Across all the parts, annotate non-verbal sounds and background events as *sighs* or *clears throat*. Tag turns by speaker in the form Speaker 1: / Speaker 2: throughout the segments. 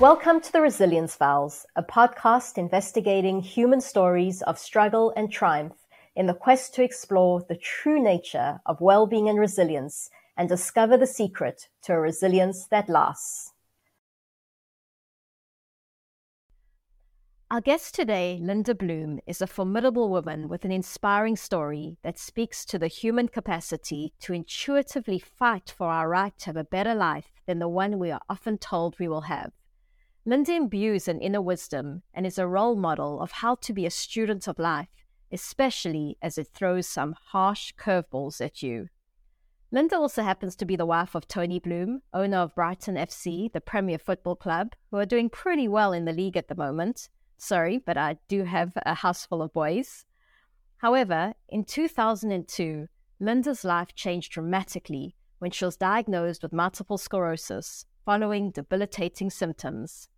Speaker 1: Welcome to the Resilience Files, a podcast investigating human stories of struggle and triumph in the quest to explore the true nature of well-being and resilience and discover the secret to a resilience that lasts. Our guest today, Linda Bloom, is a formidable woman with an inspiring story that speaks to the human capacity to intuitively fight for our right to have a better life than the one we are often told we will have. Linda imbues an inner wisdom and is a role model of how to be a student of life, especially as it throws some harsh curveballs at you. Linda also happens to be the wife of Tony Bloom, owner of Brighton FC, the Premier Football Club, who are doing pretty well in the league at the moment Sorry, but I do have a house full of boys. However, in 2002, Linda's life changed dramatically when she was diagnosed with multiple sclerosis following debilitating symptoms.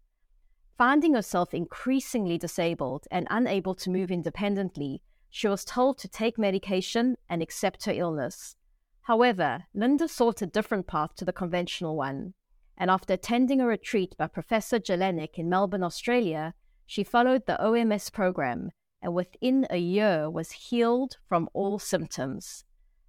Speaker 1: Finding herself increasingly disabled and unable to move independently, she was told to take medication and accept her illness. However, Linda sought a different path to the conventional one, and after attending a retreat by Professor Jelinek in Melbourne, Australia, she followed the OMS program and within a year was healed from all symptoms.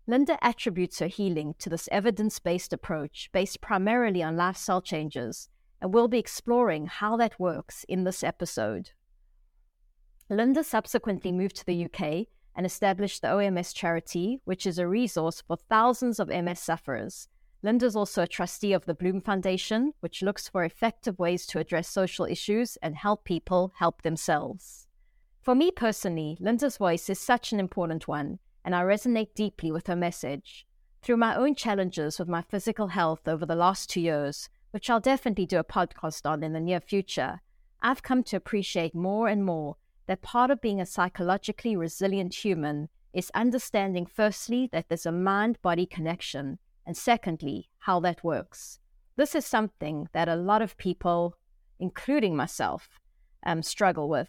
Speaker 1: Linda attributes her healing to this evidence based approach based primarily on lifestyle changes, and we'll be exploring how that works in this episode. Linda subsequently moved to the UK and established the OMS charity, which is a resource for thousands of MS sufferers Linda's also a trustee of the Bloom Foundation, which looks for effective ways to address social issues and help people help themselves. For me personally, Linda's voice is such an important one, and I resonate deeply with her message. Through my own challenges with my physical health over the last two years, which I'll definitely do a podcast on in the near future, I've come to appreciate more and more that part of being a psychologically resilient human is understanding, firstly, that there's a mind body connection and secondly, how that works. This is something that a lot of people, including myself, um, struggle with.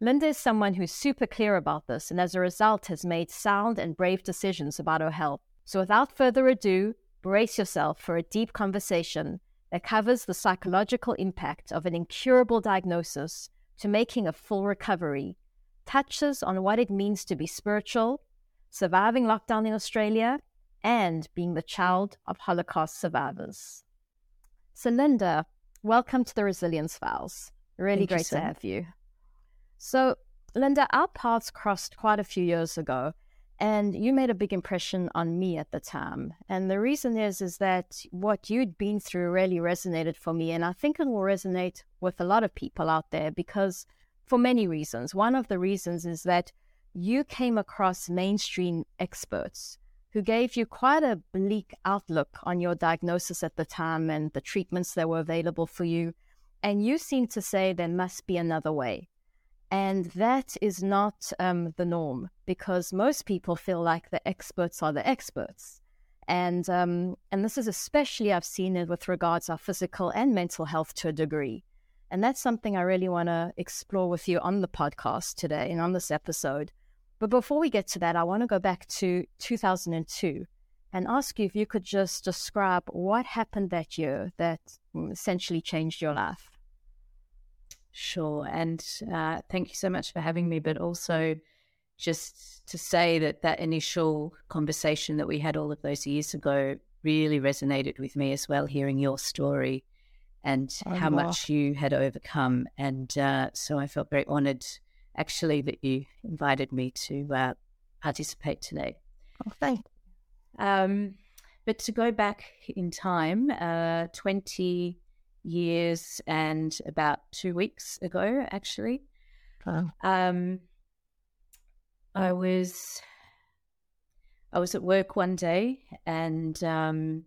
Speaker 1: Linda is someone who's super clear about this and as a result has made sound and brave decisions about her health. So without further ado, brace yourself for a deep conversation that covers the psychological impact of an incurable diagnosis to making a full recovery, touches on what it means to be spiritual, surviving lockdown in Australia, and being the child of Holocaust survivors. So, Linda, welcome to the Resilience Files. Really great to have you. So, Linda, our paths crossed quite a few years ago, and you made a big impression on me at the time. And the reason is is that what you'd been through really resonated for me, and I think it will resonate with a lot of people out there because for many reasons. One of the reasons is that you came across mainstream experts who gave you quite a bleak outlook on your diagnosis at the time and the treatments that were available for you. And you seem to say there must be another way. And that is not um, the norm because most people feel like the experts are the experts. And, um, and this is especially, I've seen it with regards our physical and mental health to a degree. And that's something I really want to explore with you on the podcast today and on this episode but before we get to that, I want to go back to 2002 and ask you if you could just describe what happened that year that mm, essentially changed your life.
Speaker 2: Sure. And uh, thank you so much for having me. But also, just to say that that initial conversation that we had all of those years ago really resonated with me as well, hearing your story and oh, how wow. much you had overcome. And uh, so I felt very honored actually that you invited me to uh, participate today.
Speaker 1: Oh, thank
Speaker 2: you. Um, but to go back in time, uh, 20 years and about two weeks ago, actually, oh. um, I was I was at work one day and um,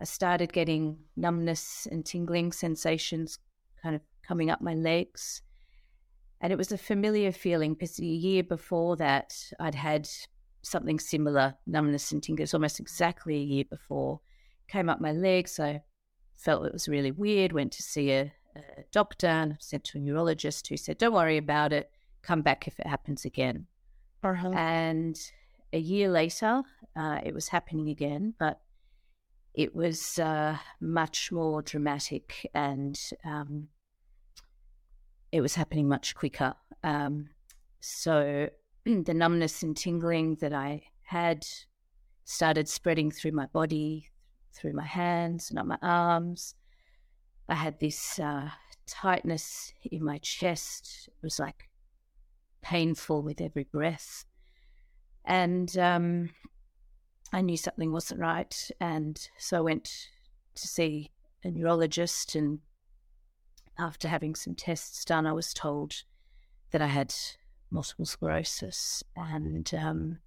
Speaker 2: I started getting numbness and tingling sensations kind of coming up my legs. And it was a familiar feeling because a year before that, I'd had something similar, numbness and tingling. almost exactly a year before. Came up my legs. I felt it was really weird. Went to see a, a doctor and sent to a neurologist who said, "Don't worry about it. Come back if it happens again." Uh-huh. And a year later, uh, it was happening again, but it was uh, much more dramatic and um, it was happening much quicker. Um, so *clears throat* the numbness and tingling that I had started spreading through my body, through my hands not my arms. I had this uh, tightness in my chest. It was like painful with every breath. And um, I knew something wasn't right. And so I went to see a neurologist. And after having some tests done, I was told that I had multiple sclerosis. And um,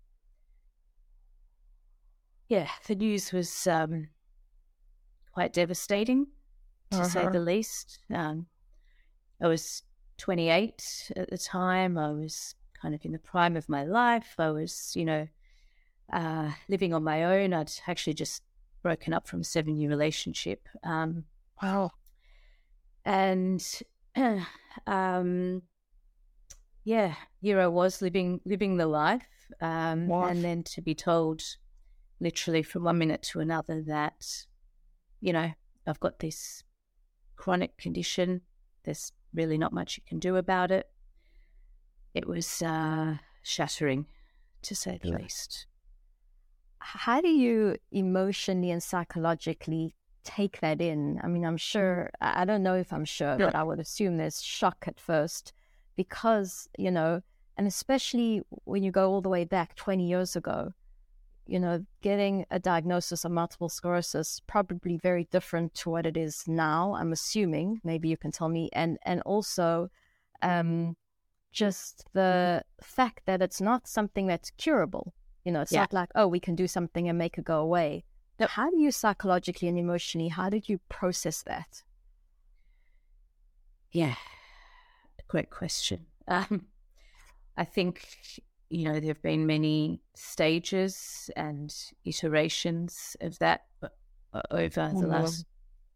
Speaker 2: yeah, the news was um, quite devastating, to uh-huh. say the least. Um, I was 28 at the time. I was kind of in the prime of my life. I was, you know, uh, living on my own. I'd actually just broken up from a seven year relationship. Um,
Speaker 1: wow.
Speaker 2: And *clears throat* um, yeah, here I was living living the life. Um, and then to be told literally from one minute to another that, you know, I've got this chronic condition. There's really not much you can do about it. It was uh, shattering, to say the yeah. least.
Speaker 1: How do you emotionally and psychologically take that in? I mean, I'm sure, I don't know if I'm sure, yeah. but I would assume there's shock at first because, you know, and especially when you go all the way back 20 years ago, you know, getting a diagnosis of multiple sclerosis probably very different to what it is now. I'm assuming. Maybe you can tell me. And and also, um, just the fact that it's not something that's curable. You know, it's yeah. not like oh, we can do something and make it go away. Now, how do you psychologically and emotionally? How did you process that?
Speaker 2: Yeah, great question. Um, I think you know, there have been many stages and iterations of that over the mm-hmm. last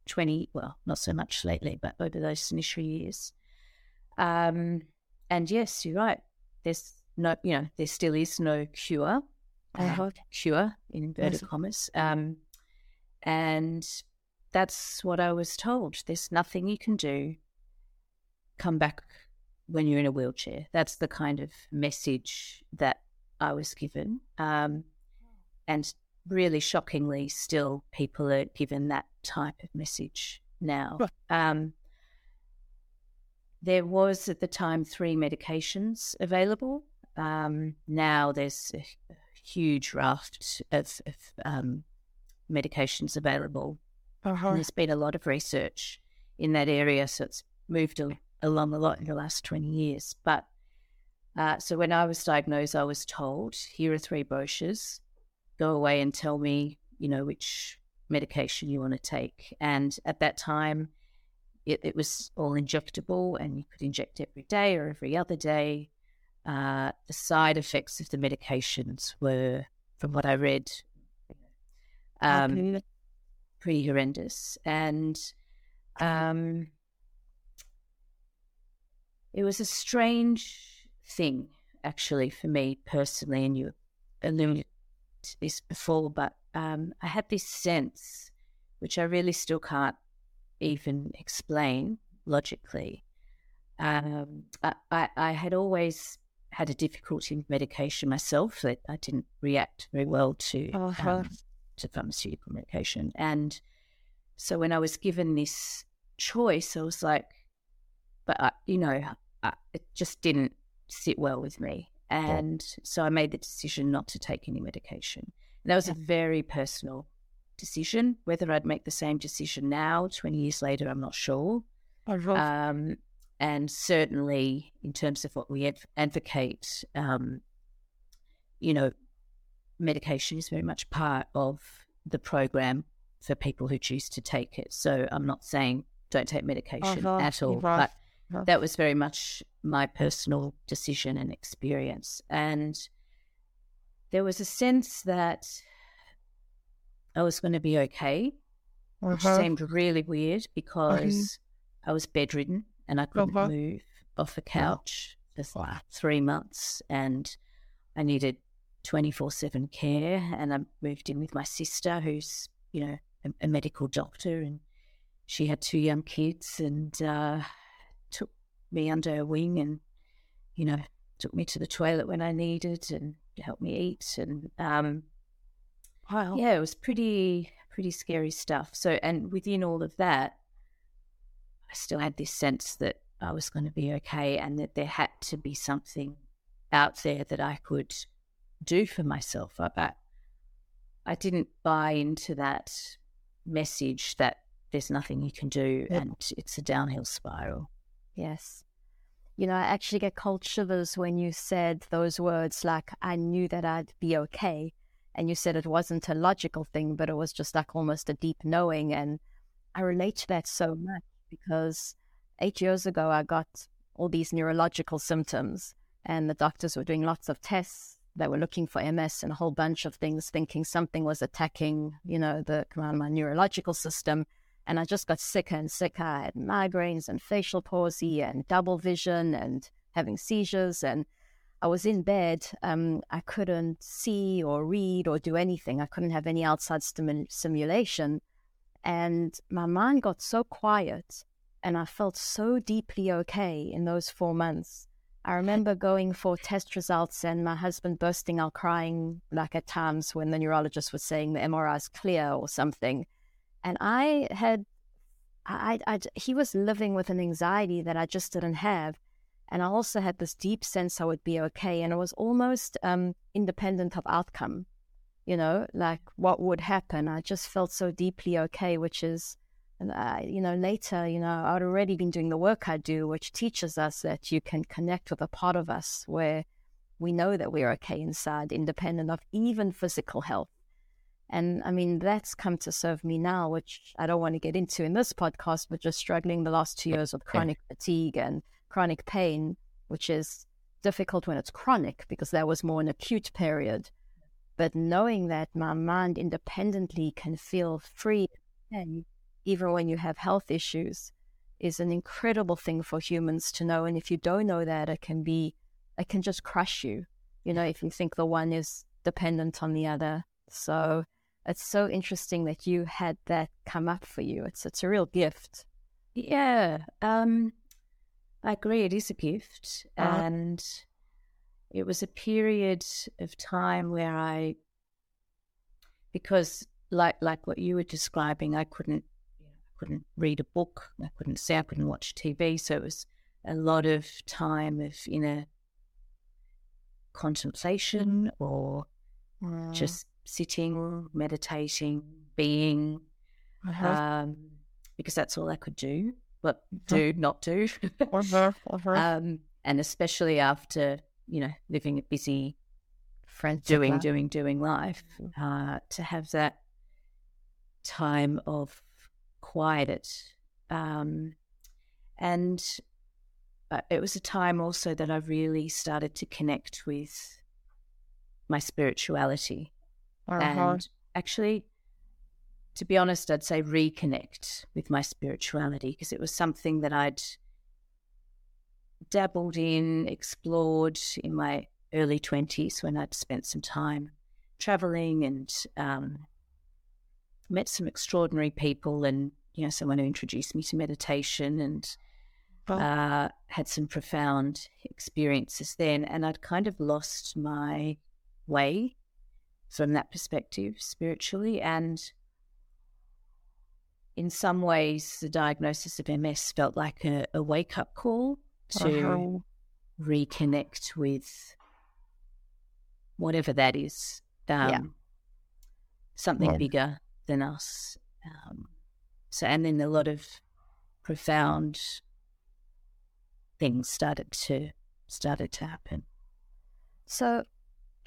Speaker 2: 20, well, not so much lately, but over those initial years. Um, and yes, you're right. There's no, you know, there still is no cure, uh, cure in inverted yes. commas. Um, and that's what I was told. There's nothing you can do. Come back when you're in a wheelchair. That's the kind of message that I was given. Um, and really shockingly, still people are given that type of message now. Um, there was at the time three medications available. Um, now there's a, huge raft of, of um, medications available. Uh-huh. there's been a lot of research in that area, so it's moved a, along a lot in the last 20 years. But uh, so when I was diagnosed, I was told, here are three brochures. Go away and tell me, you know, which medication you want to take. And at that time, it, it was all injectable and you could inject every day or every other day. Uh, the side effects of the medications were, from what I read, um, pretty horrendous. And um, it was a strange thing, actually, for me personally. And you alluded to this before, but um, I had this sense, which I really still can't even explain logically. Um, I, I, had always had a difficulty with medication myself that I didn't react very well to uh-huh. um, to pharmaceutical medication, and so when I was given this choice, I was like, but I, you know, it just didn't sit well with me. And yeah. so I made the decision not to take any medication. And that was yeah. a very personal decision. Whether I'd make the same decision now, 20 years later, I'm not sure. Um, and certainly, in terms of what we adv- advocate, um, you know, medication is very much part of the program for people who choose to take it. So I'm not saying don't take medication uh-huh. at all, but that was very much my personal decision and experience. And there was a sense that I was going to be okay, uh-huh. which seemed really weird because uh-huh. I was bedridden and I couldn't uh-huh. move off the couch for three months and I needed 24 7 care. And I moved in with my sister, who's, you know, a, a medical doctor, and she had two young kids, and uh, me under her wing, and you know, took me to the toilet when I needed, and helped me eat, and um, wow, yeah, it was pretty pretty scary stuff. So, and within all of that, I still had this sense that I was going to be okay, and that there had to be something out there that I could do for myself. I, I didn't buy into that message that there's nothing you can do yep. and it's a downhill spiral.
Speaker 1: Yes. You know, I actually get cold shivers when you said those words like, I knew that I'd be okay. And you said it wasn't a logical thing, but it was just like almost a deep knowing. And I relate to that so much because eight years ago, I got all these neurological symptoms, and the doctors were doing lots of tests. They were looking for MS and a whole bunch of things, thinking something was attacking, you know, the my neurological system. And I just got sicker and sicker. I had migraines and facial palsy and double vision and having seizures. And I was in bed. Um, I couldn't see or read or do anything. I couldn't have any outside stim- stimulation. And my mind got so quiet and I felt so deeply okay in those four months. I remember going for test results and my husband bursting out crying, like at times when the neurologist was saying the MRI is clear or something. And I had, I, I, he was living with an anxiety that I just didn't have. And I also had this deep sense I would be okay. And it was almost um, independent of outcome, you know, like what would happen. I just felt so deeply okay, which is and I, you know, later, you know, I'd already been doing the work I do, which teaches us that you can connect with a part of us where we know that we're okay inside, independent of even physical health. And I mean, that's come to serve me now, which I don't want to get into in this podcast, but just struggling the last two years with chronic fatigue and chronic pain, which is difficult when it's chronic because that was more an acute period. But knowing that my mind independently can feel free and even when you have health issues, is an incredible thing for humans to know. And if you don't know that, it can be, it can just crush you, you know, if you think the one is dependent on the other. So it's so interesting that you had that come up for you. It's, it's a real gift.
Speaker 2: Yeah. Um, I agree. It is a gift. Uh-huh. And it was a period of time where I, because like, like what you were describing, I couldn't couldn't read a book, I couldn't see, I couldn't watch TV. So it was a lot of time of inner contemplation or mm. just sitting, meditating, being, uh-huh. um, because that's all I could do. But uh-huh. do, not do. uh-huh. *laughs* uh-huh. Um, and especially after, you know, living a busy,
Speaker 1: Friends
Speaker 2: doing, doing, doing life, mm-hmm. uh, to have that time of quieted. Um, and uh, it was a time also that I really started to connect with my spirituality. Uh-huh. And actually, to be honest, I'd say reconnect with my spirituality because it was something that I'd dabbled in, explored in my early 20s when I'd spent some time traveling and um, met some extraordinary people and you know someone who introduced me to meditation and oh. uh, had some profound experiences then and i'd kind of lost my way from that perspective spiritually and in some ways the diagnosis of ms felt like a, a wake-up call to uh-huh. reconnect with whatever that is um, yeah. something yeah. bigger than us. Um, so, and then a lot of profound things started to started to happen.
Speaker 1: So,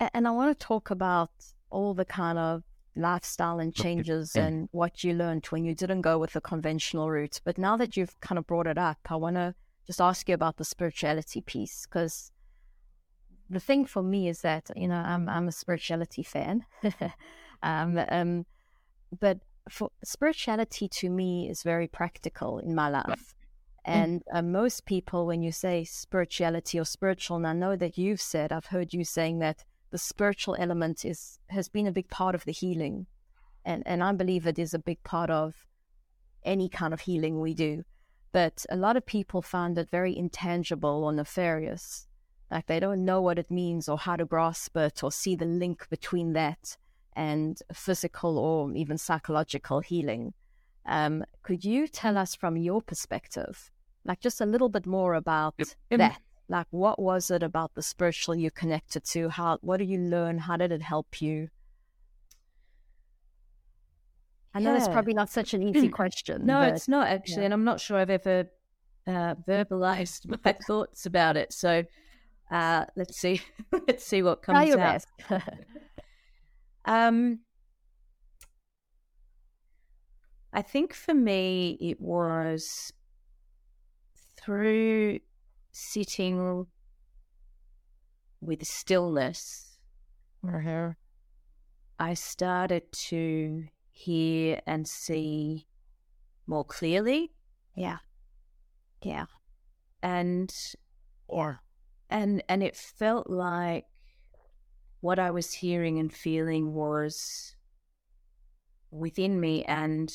Speaker 1: and I want to talk about all the kind of lifestyle and changes and what you learned when you didn't go with the conventional route. But now that you've kind of brought it up, I want to just ask you about the spirituality piece because the thing for me is that you know I'm I'm a spirituality fan. *laughs* um, um, but for spirituality to me is very practical in my life. Mm. And uh, most people, when you say spirituality or spiritual, and I know that you've said, I've heard you saying that the spiritual element is has been a big part of the healing. and and I believe it is a big part of any kind of healing we do. But a lot of people find it very intangible or nefarious. Like they don't know what it means or how to grasp it or see the link between that and physical or even psychological healing. Um, could you tell us from your perspective, like just a little bit more about that? Like, what was it about the spiritual you connected to? How, what did you learn? How did it help you? I know yeah. that's probably not such an easy *clears throat* question.
Speaker 2: no, but, it's not actually, yeah. and I'm not sure I've ever uh, verbalized *laughs* my *laughs* thoughts about it. So uh, let's see, *laughs* let's see what comes out. um, I think for me, it was through sitting with stillness.
Speaker 1: Uh-huh.
Speaker 2: I started to hear and see more clearly.
Speaker 1: Yeah. Yeah.
Speaker 2: And
Speaker 1: or
Speaker 2: and and it felt like what I was hearing and feeling was within me and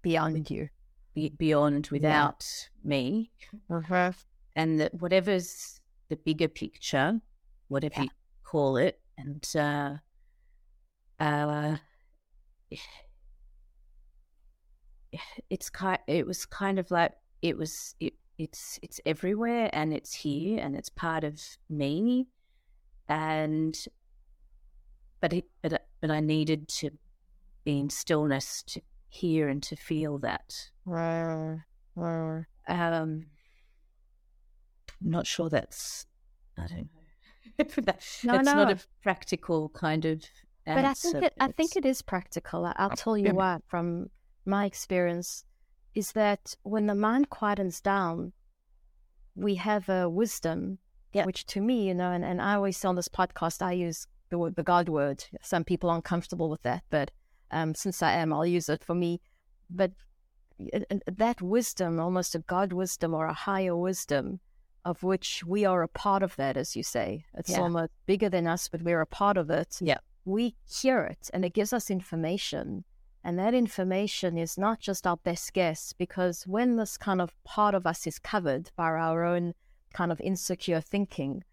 Speaker 1: beyond you,
Speaker 2: be, beyond without yeah. me,
Speaker 1: uh-huh.
Speaker 2: And that whatever's the bigger picture, whatever yeah. you call it, and uh, uh, *sighs* it's kind. It was kind of like it was. It, it's it's everywhere and it's here and it's part of me, and but it but but I needed to be in stillness to hear and to feel that.
Speaker 1: Right.
Speaker 2: Um, I'm not sure that's. I don't know. *laughs* that, no, no. not a practical kind of. Answer,
Speaker 1: but I think it. I think it is practical. I'll tell you why. From my experience, is that when the mind quietens down, we have a wisdom, yeah. which to me, you know, and, and I always say on this podcast, I use the word, the God word. Some people are uncomfortable with that, but um, since I am, I'll use it for me. But that wisdom, almost a God wisdom or a higher wisdom, of which we are a part of that, as you say. It's yeah. almost bigger than us, but we're a part of it.
Speaker 2: Yeah.
Speaker 1: We hear it and it gives us information. And that information is not just our best guess, because when this kind of part of us is covered by our own kind of insecure thinking,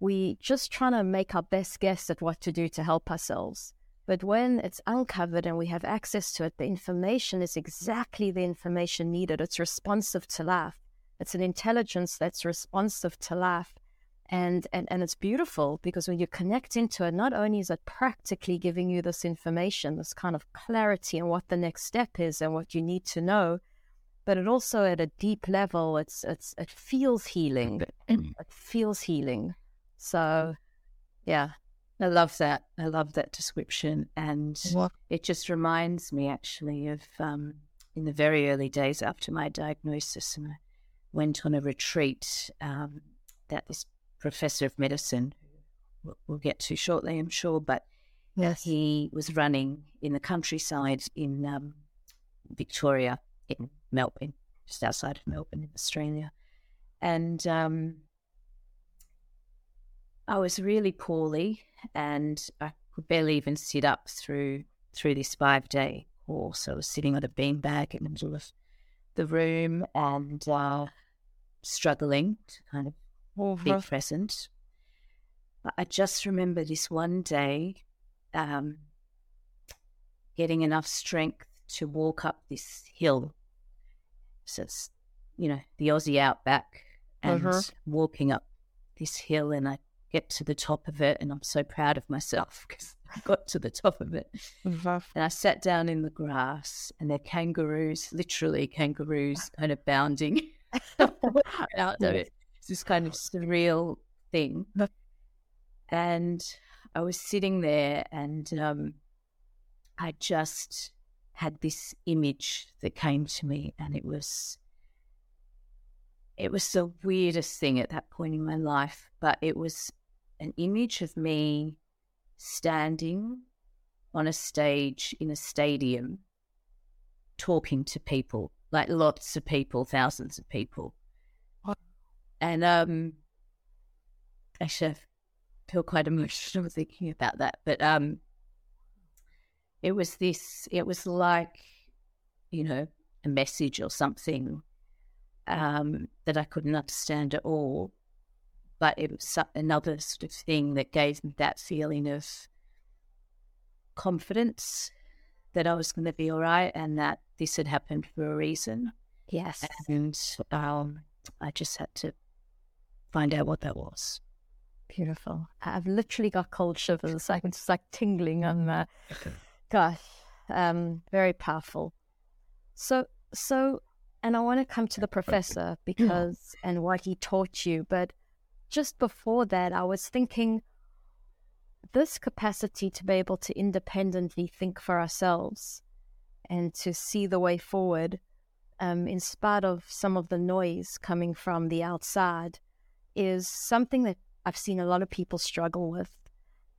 Speaker 1: we just trying to make our best guess at what to do to help ourselves. But when it's uncovered and we have access to it, the information is exactly the information needed. It's responsive to life. It's an intelligence that's responsive to life. And, and, and it's beautiful because when you connect into it, not only is it practically giving you this information, this kind of clarity on what the next step is and what you need to know, but it also at a deep level, it's it's it feels healing. it feels healing. So yeah,
Speaker 2: I love that. I love that description. And what? it just reminds me actually of um, in the very early days after my diagnosis, and went on a retreat um, that this professor of medicine, we'll get to shortly, I'm sure, but
Speaker 1: yes.
Speaker 2: he was running in the countryside in um, Victoria, in Melbourne, just outside of Melbourne in Australia. And um, I was really poorly and I could barely even sit up through through this five day course. I was sitting on a beanbag in the middle of the room and uh, struggling to kind of be present. But I just remember this one day um, getting enough strength to walk up this hill. So it's, you know, the Aussie outback and uh-huh. walking up this hill and I get to the top of it, and I'm so proud of myself *laughs* because I got to the top of it. Mm-hmm. And I sat down in the grass, and there are kangaroos, literally kangaroos, kind of bounding *laughs* out of it. It's this kind of surreal thing. And I was sitting there, and um, I just had this image that came to me, and it was it was the weirdest thing at that point in my life, but it was an image of me standing on a stage in a stadium talking to people, like lots of people, thousands of people. And um actually I feel quite emotional *laughs* thinking about that. But um it was this, it was like, you know, a message or something um, that I couldn't understand at all. But it was another sort of thing that gave me that feeling of confidence that I was going to be all right and that this had happened for a reason.
Speaker 1: Yes.
Speaker 2: And um, I just had to find out what that was.
Speaker 1: Beautiful. I've literally got cold shivers. I'm just like tingling on that. Gosh, um, very powerful. So, so, and I want to come to the professor *clears throat* because and what he taught you. But just before that, I was thinking this capacity to be able to independently think for ourselves and to see the way forward, um, in spite of some of the noise coming from the outside, is something that I've seen a lot of people struggle with.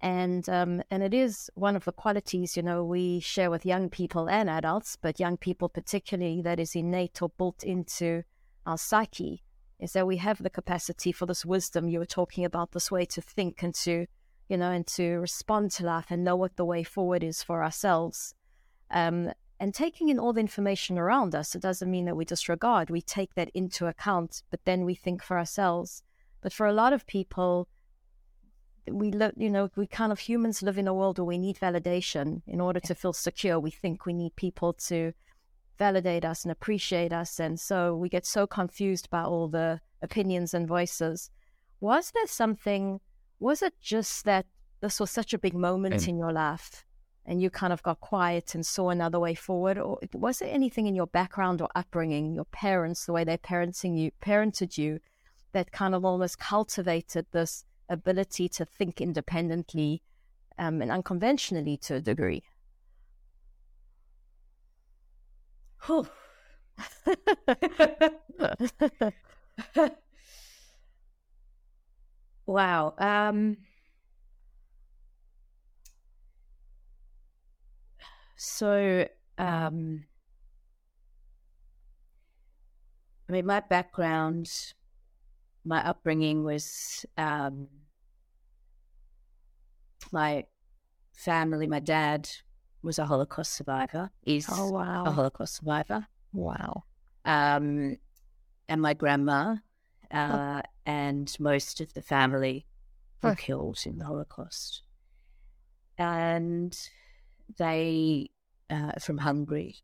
Speaker 1: And um, and it is one of the qualities, you know, we share with young people and adults, but young people particularly, that is innate or built into our psyche, is that we have the capacity for this wisdom you were talking about, this way to think and to you know, and to respond to life and know what the way forward is for ourselves. Um, and taking in all the information around us, it doesn't mean that we disregard. We take that into account, but then we think for ourselves. But for a lot of people, we live, you know, we kind of humans live in a world where we need validation in order to feel secure. We think we need people to validate us and appreciate us. And so we get so confused by all the opinions and voices. Was there something was it just that this was such a big moment and, in your life and you kind of got quiet and saw another way forward or was there anything in your background or upbringing your parents the way they parenting you parented you that kind of almost cultivated this ability to think independently um, and unconventionally to a degree *laughs* *laughs*
Speaker 2: Wow. Um, so, um, I mean, my background, my upbringing was um, my family. My dad was a Holocaust survivor. Is
Speaker 1: oh, wow.
Speaker 2: a Holocaust survivor.
Speaker 1: Wow.
Speaker 2: Um, and my grandma uh, and most of the family were killed in the Holocaust. And they uh, from Hungary,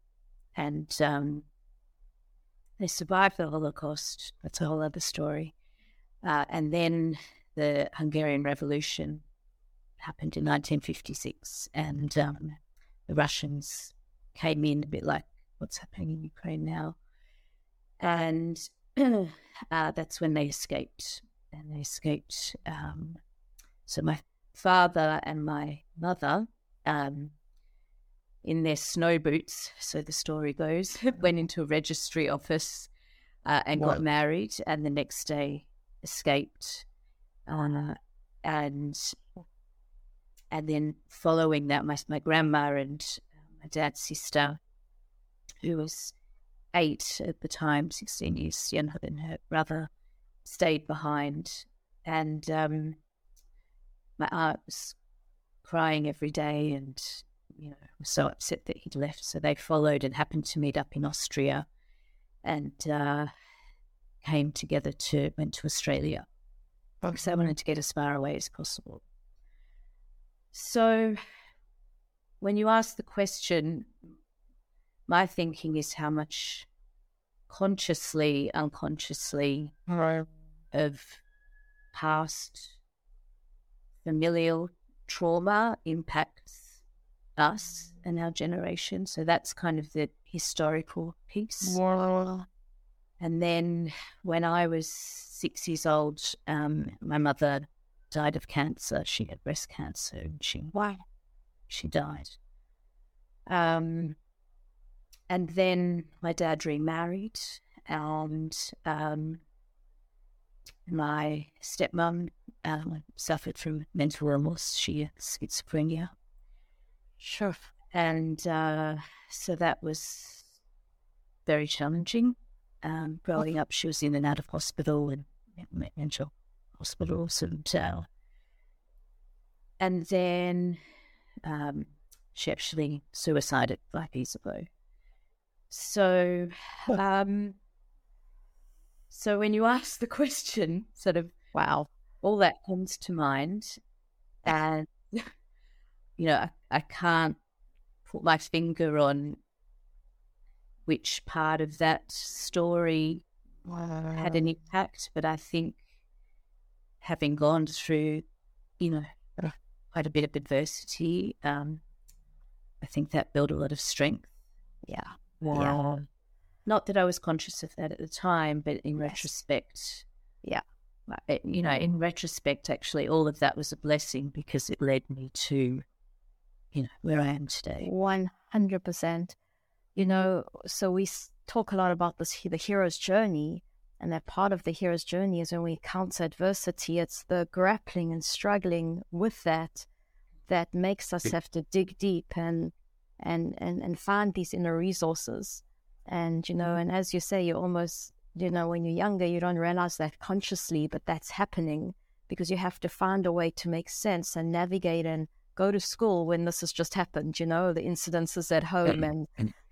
Speaker 2: and um, they survived the Holocaust. That's a whole other story. Uh, and then the Hungarian Revolution happened in 1956, and um, the Russians came in a bit like what's happening in Ukraine now, and *clears throat* uh, that's when they escaped. And they escaped. Um, so my father and my mother, um, in their snow boots, so the story goes, *laughs* went into a registry office uh, and got married, and the next day escaped. Uh, and and then following that, my my grandma and my dad's sister, who was eight at the time, 16 years younger than her brother, stayed behind. And um, my aunt was crying every day and, you know, was so upset that he'd left. So they followed and happened to meet up in Austria and uh, came together to, went to Australia because they wanted to get as far away as possible. So when you ask the question, my thinking is how much consciously, unconsciously right. of past familial trauma impacts us and our generation. So that's kind of the historical piece. Wow. And then when I was six years old, um, my mother died of cancer. She had breast cancer and she wow. she died. Um, and then my dad remarried, and um, my stepmom um, suffered from mental illness. She had schizophrenia.
Speaker 1: Sure.
Speaker 2: And uh, so that was very challenging. Um, growing up, she was in and out of hospital and mental hospitals, and uh, and then um, she actually suicided five years ago. So, um, so when you ask the question, sort of,
Speaker 1: wow,
Speaker 2: all that comes to mind, and you know, I, I can't put my finger on which part of that story wow. had an impact, but I think having gone through, you know, quite a bit of adversity, um, I think that built a lot of strength.
Speaker 1: Yeah.
Speaker 2: Wow. Yeah. Not that I was conscious of that at the time, but in yes. retrospect,
Speaker 1: yeah.
Speaker 2: It, you know, in retrospect, actually, all of that was a blessing because it led me to, you know, where I am today.
Speaker 1: One hundred percent. You know, so we talk a lot about this the hero's journey, and that part of the hero's journey is when we encounter adversity. It's the grappling and struggling with that that makes us have to dig deep and and and and find these inner resources. And you know, mm-hmm. and as you say, you almost you know when you're younger, you don't realize that consciously, but that's happening because you have to find a way to make sense and navigate and go to school when this has just happened. You know, the incidences at home and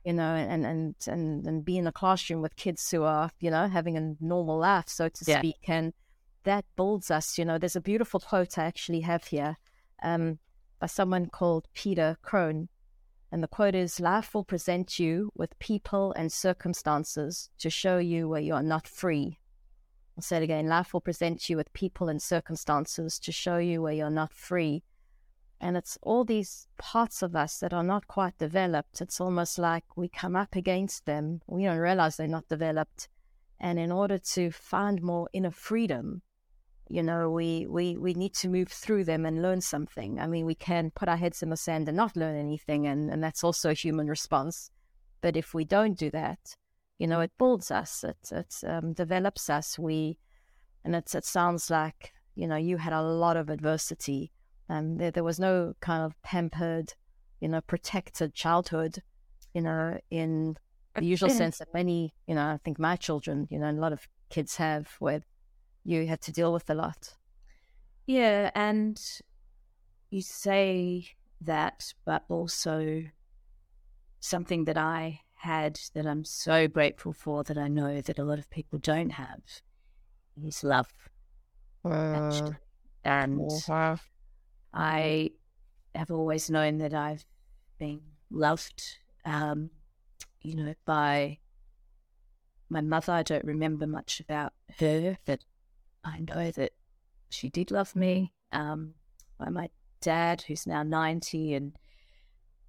Speaker 1: you know, and and and and be in a classroom with kids who are you know having a normal life, so to yeah. speak, and that builds us. You know, there's a beautiful quote I actually have here. Um, by someone called Peter Crone. And the quote is Life will present you with people and circumstances to show you where you are not free. I'll say it again Life will present you with people and circumstances to show you where you're not free. And it's all these parts of us that are not quite developed. It's almost like we come up against them. We don't realize they're not developed. And in order to find more inner freedom, you know we we we need to move through them and learn something i mean we can put our heads in the sand and not learn anything and and that's also a human response but if we don't do that you know it builds us it it um, develops us we and it sounds like you know you had a lot of adversity um there, there was no kind of pampered you know protected childhood you know in the usual sense that many you know i think my children you know a lot of kids have where you had to deal with a lot.
Speaker 2: Yeah, and you say that, but also something that I had that I'm so grateful for that I know that a lot of people don't have is love. Uh, and I have always known that I've been loved, um, you know, by my mother. I don't remember much about her, but I know that she did love me. Um, by my dad, who's now 90 and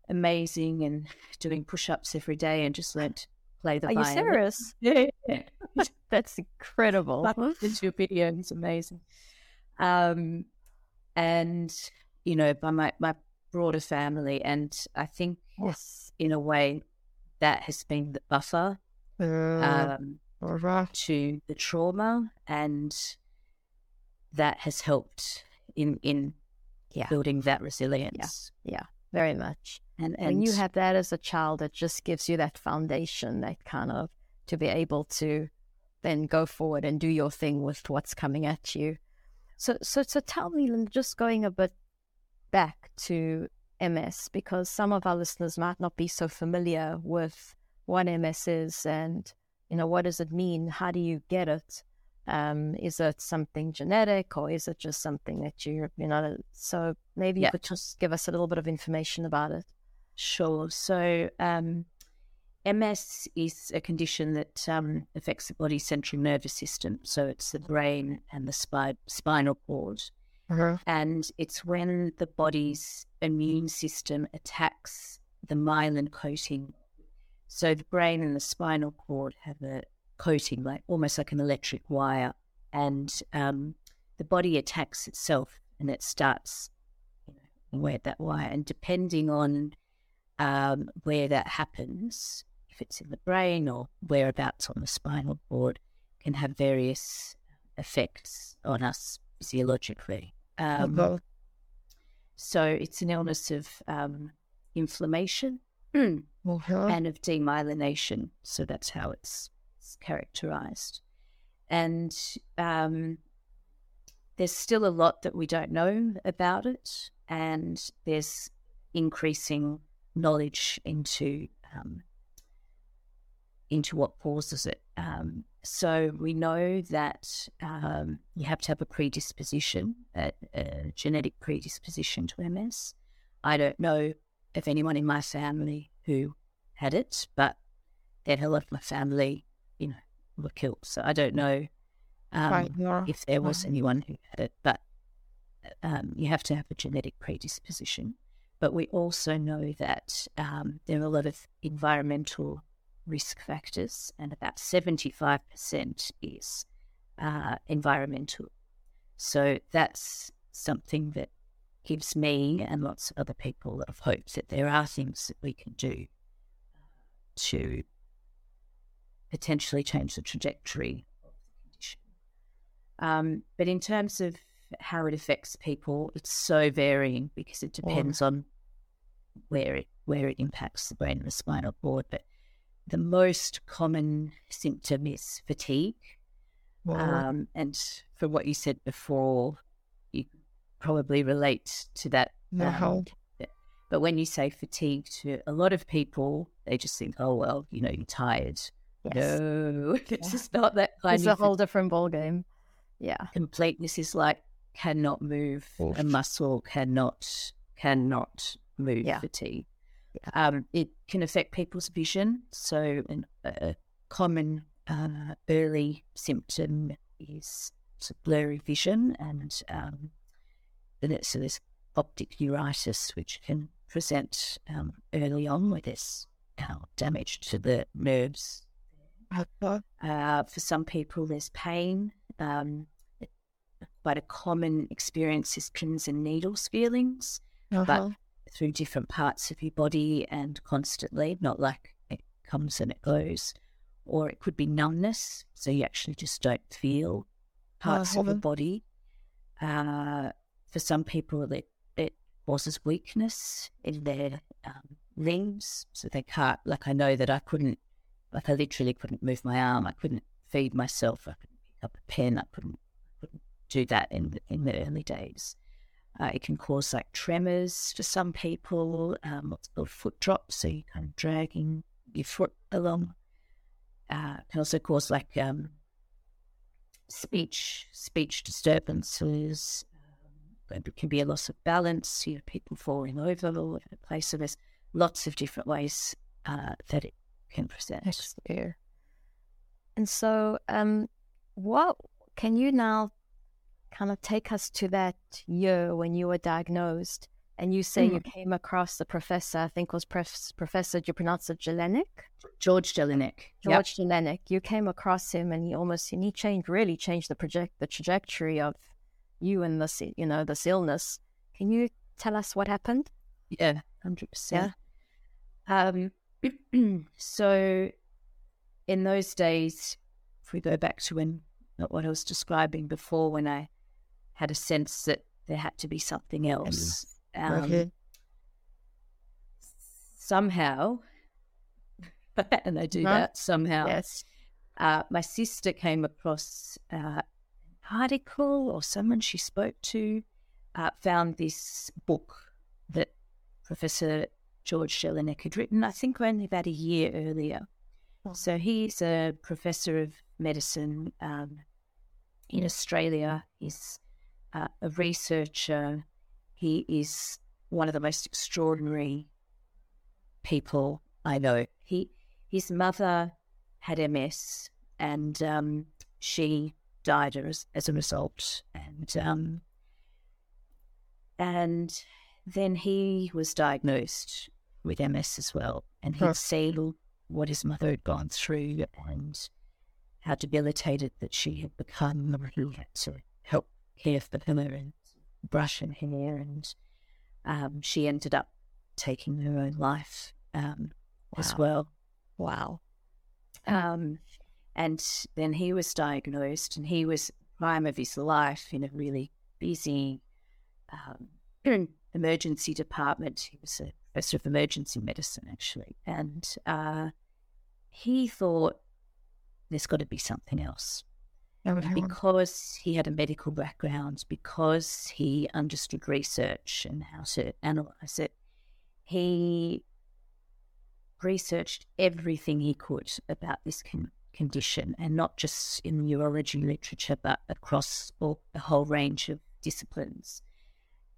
Speaker 2: amazing and doing push ups every day and just learnt to play the
Speaker 1: Are
Speaker 2: violin.
Speaker 1: you serious? *laughs*
Speaker 2: Yeah. *laughs*
Speaker 1: That's incredible.
Speaker 2: Your video, it's amazing. Um, and, you know, by my, my broader family. And I think, yes. in a way, that has been the buffer uh, um, to the trauma and that has helped in in yeah. building that resilience.
Speaker 1: Yeah, yeah, very much. And, and when you have that as a child, it just gives you that foundation, that kind of to be able to then go forward and do your thing with what's coming at you. So, so, so tell me, just going a bit back to MS, because some of our listeners might not be so familiar with what MS is and you know what does it mean? How do you get it? Um, is it something genetic or is it just something that you, you know, so maybe you could just give us a little bit of information about it.
Speaker 2: Sure. So, um, MS is a condition that um, affects the body's central nervous system. So it's the brain and the spi- spinal cord. Uh-huh. And it's when the body's immune system attacks the myelin coating. So the brain and the spinal cord have a coating, like almost like an electric wire, and um, the body attacks itself, and it starts you know, where that wire. And depending on um, where that happens, if it's in the brain or whereabouts on the spinal cord, can have various effects on us physiologically. Um. So it's an illness of um, inflammation *clears throat* and of demyelination. So that's how it's characterized. And um, there's still a lot that we don't know about it, and there's increasing knowledge into um, into what causes it. Um, so we know that um, you have to have a predisposition, a, a, genetic predisposition to MS. I don't know if anyone in my family who had it, but then a lot of my family, you know, were killed. So I don't know um, right, yeah. if there was right. anyone who had it, but um, you have to have a genetic predisposition. But we also know that um, there are a lot of environmental risk factors, and about 75% is uh, environmental. So that's something that gives me and lots of other people a lot of hope that there are things that we can do to potentially change the trajectory of the condition. Um, but in terms of how it affects people, it's so varying because it depends on where it where it impacts the brain and the spinal cord. But the most common symptom is fatigue. Um, and from what you said before, you probably relate to that. Um, but when you say fatigue to a lot of people, they just think, oh, well, you know, you're tired. Yes. No, *laughs* it's yeah. just not that
Speaker 1: kind it's of. It's a whole different ballgame. Yeah.
Speaker 2: Completeness is like cannot move, Oof. a muscle cannot cannot move yeah. fatigue. Um, it can affect people's vision. So, an, a common uh, early symptom is blurry vision, and um, so there's optic neuritis, which can present um, early on with this uh, damage to the nerves. Uh, for some people, there's pain. Um, quite a common experience is pins and needles feelings, uh-huh. but through different parts of your body and constantly, not like it comes and it goes. Or it could be numbness, so you actually just don't feel parts uh, of the body. Uh, for some people, it, it causes weakness in their um, limbs, so they can't. Like I know that I couldn't, like I literally couldn't move my arm. I couldn't feed myself. I couldn't pick up a pen. I couldn't, couldn't do that in in the early days. Uh, it can cause like tremors for some people, um, what's called foot drops, so you're kind of dragging your foot along. Uh, can also cause like um, speech speech disturbances. Um, it can be a loss of balance, you know, people falling over all over the place. So there's lots of different ways uh, that it can present.
Speaker 1: And so, um, what can you now kind of take us to that year when you were diagnosed and you say mm. you came across the professor, I think was Prof- Professor, do you pronounce it Jelinek?
Speaker 2: George Jelinek.
Speaker 1: George yep. Jelinek. You came across him and he almost, and he changed, really changed the project, the trajectory of you and this, you know, this illness. Can you tell us what happened?
Speaker 2: Yeah, 100%. Yeah. Um, *clears throat* so in those days, if we go back to when, not what I was describing before, when I had a sense that there had to be something else. Um, Somehow, *laughs* and I do huh? that somehow.
Speaker 1: Yes.
Speaker 2: Uh, my sister came across uh, an article or someone she spoke to, uh, found this book that Professor George Jelinek had written, I think only about a year earlier. Oh. So he's a professor of medicine um, in Australia. He's uh, a researcher. He is one of the most extraordinary people I know. He his mother had MS, and um, she died as, as a result. And um, and then he was diagnosed with MS as well, and he'd huh. seen what his mother had gone through and how debilitated that she had become. *laughs* To help care for her and brush her hair, and um, she ended up taking her own life um, wow. as well.
Speaker 1: Wow.
Speaker 2: Um, and then he was diagnosed, and he was prime of his life in a really busy um, *clears throat* emergency department. He was a professor of emergency medicine, actually, and uh, he thought there's got to be something else because he had a medical background, because he understood research and how to analyze it, he researched everything he could about this con- condition, and not just in the neurology literature, but across all, a whole range of disciplines,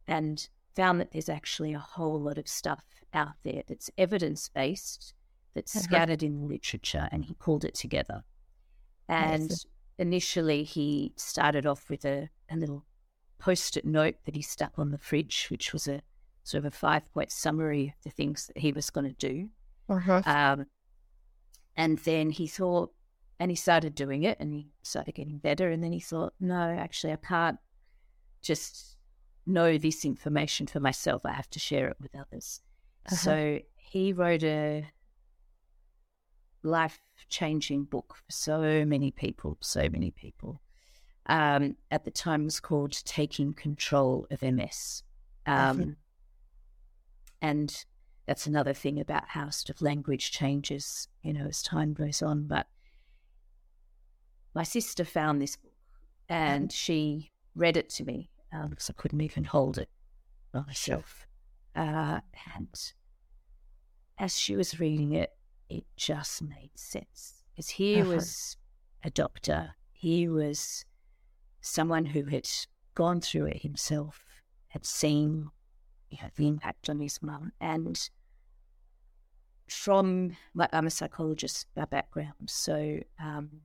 Speaker 2: and found that there's actually a whole lot of stuff out there that's evidence based, that's uh-huh. scattered in the literature, and he pulled it together. And initially, he started off with a, a little post it note that he stuck on the fridge, which was a sort of a five point summary of the things that he was going to do.
Speaker 3: Uh-huh.
Speaker 2: Um, and then he thought, and he started doing it and he started getting better. And then he thought, no, actually, I can't just know this information for myself. I have to share it with others. Uh-huh. So he wrote a life changing book for so many people, so many people. Um, at the time, it was called Taking Control of MS. Um, and that's another thing about how sort of language changes, you know, as time goes on. But my sister found this book and she read it to me um, because I couldn't even hold it on myself. Uh, and as she was reading it, it just made sense because he uh-huh. was a doctor. He was someone who had gone through it himself, had seen you know, the impact on his mum. And from, like, I'm a psychologist by background, so um,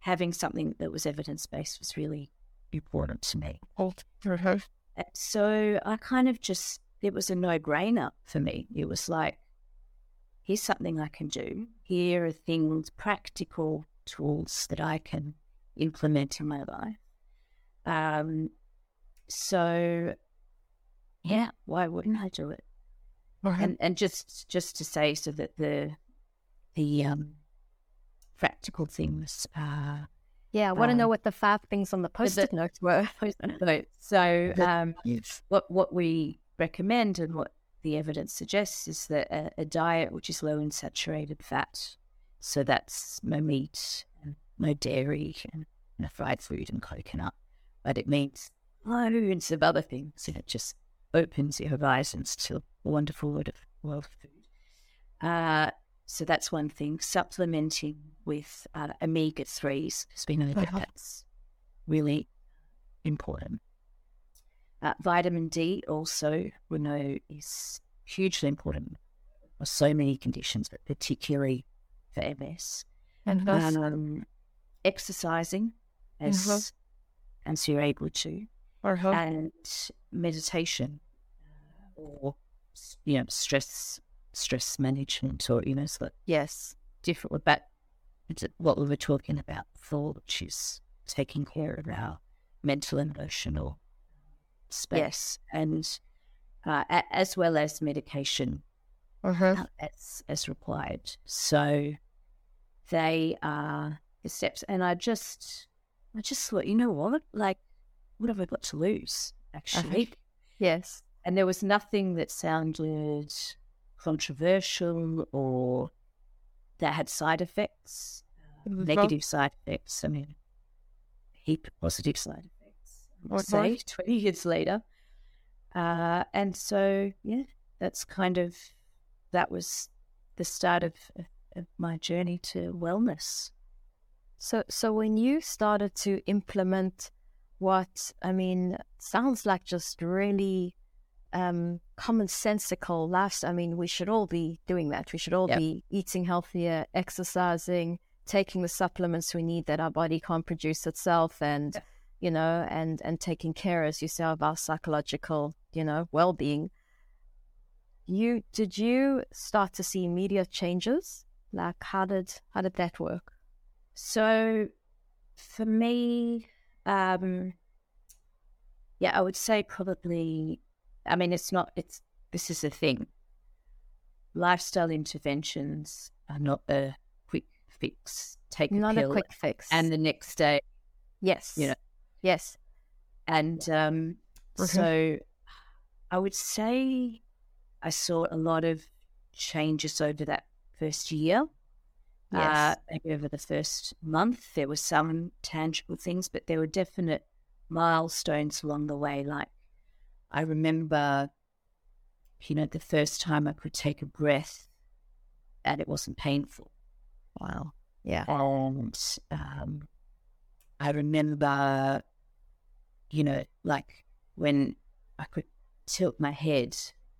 Speaker 2: having something that was evidence based was really important to me. So I kind of just, it was a no brainer for me. It was like, here's something I can do. Here are things, practical tools that I can implement in my life. Um, so yeah, why wouldn't I do it? And and just just to say so that the the um practical things uh
Speaker 1: yeah, I want um, to know what the five things on the post-it notes were.
Speaker 2: So, um, yes. what what we recommend and what the evidence suggests is that a, a, diet which is low in saturated fat, so that's no meat, and no dairy, and no fried food and coconut, but it means loads of other things, and it just opens your horizons to a wonderful world of, world of food. Uh, so that's one thing. Supplementing with uh, omega 3s has been a uh-huh. that's really important. Uh, vitamin D also, we know, is hugely important for so many conditions, but particularly for MS.
Speaker 3: And
Speaker 2: um, exercising as, uh-huh. as you're able to
Speaker 3: uh-huh.
Speaker 2: and meditation uh, or you know stress stress management or you know so
Speaker 1: yes
Speaker 2: different with that what we were talking about before which is taking care of our mental and emotional space yes. and uh, as well as medication
Speaker 3: uh-huh.
Speaker 2: as as required so they are the steps and i just i just thought you know what like what have I got to lose, actually?
Speaker 1: yes.
Speaker 2: And there was nothing that sounded controversial or that had side effects, uh, negative side effects. I mean, heap positive side effects, I would say, 20 years later. Uh, and so, yeah, that's kind of, that was the start of, of my journey to wellness.
Speaker 1: So, so when you started to implement what I mean sounds like just really um, commonsensical last. I mean, we should all be doing that. We should all yep. be eating healthier, exercising, taking the supplements we need that our body can't produce itself, and yep. You know, and and taking care, as you say, of our psychological, you know, well being. You did you start to see immediate changes? Like how did how did that work?
Speaker 2: So, for me, um, yeah, I would say probably. I mean, it's not. It's this is the thing. Lifestyle interventions are not a quick fix. Take
Speaker 1: not
Speaker 2: a, pill
Speaker 1: a quick fix,
Speaker 2: and the next day,
Speaker 1: yes,
Speaker 2: you know,
Speaker 1: yes,
Speaker 2: and um, so I would say I saw a lot of changes over that first year. Yes. Uh, over the first month, there were some tangible things, but there were definite milestones along the way. Like I remember, you know, the first time I could take a breath and it wasn't painful.
Speaker 1: Wow. Yeah.
Speaker 2: And um, I remember, you know, like when I could tilt my head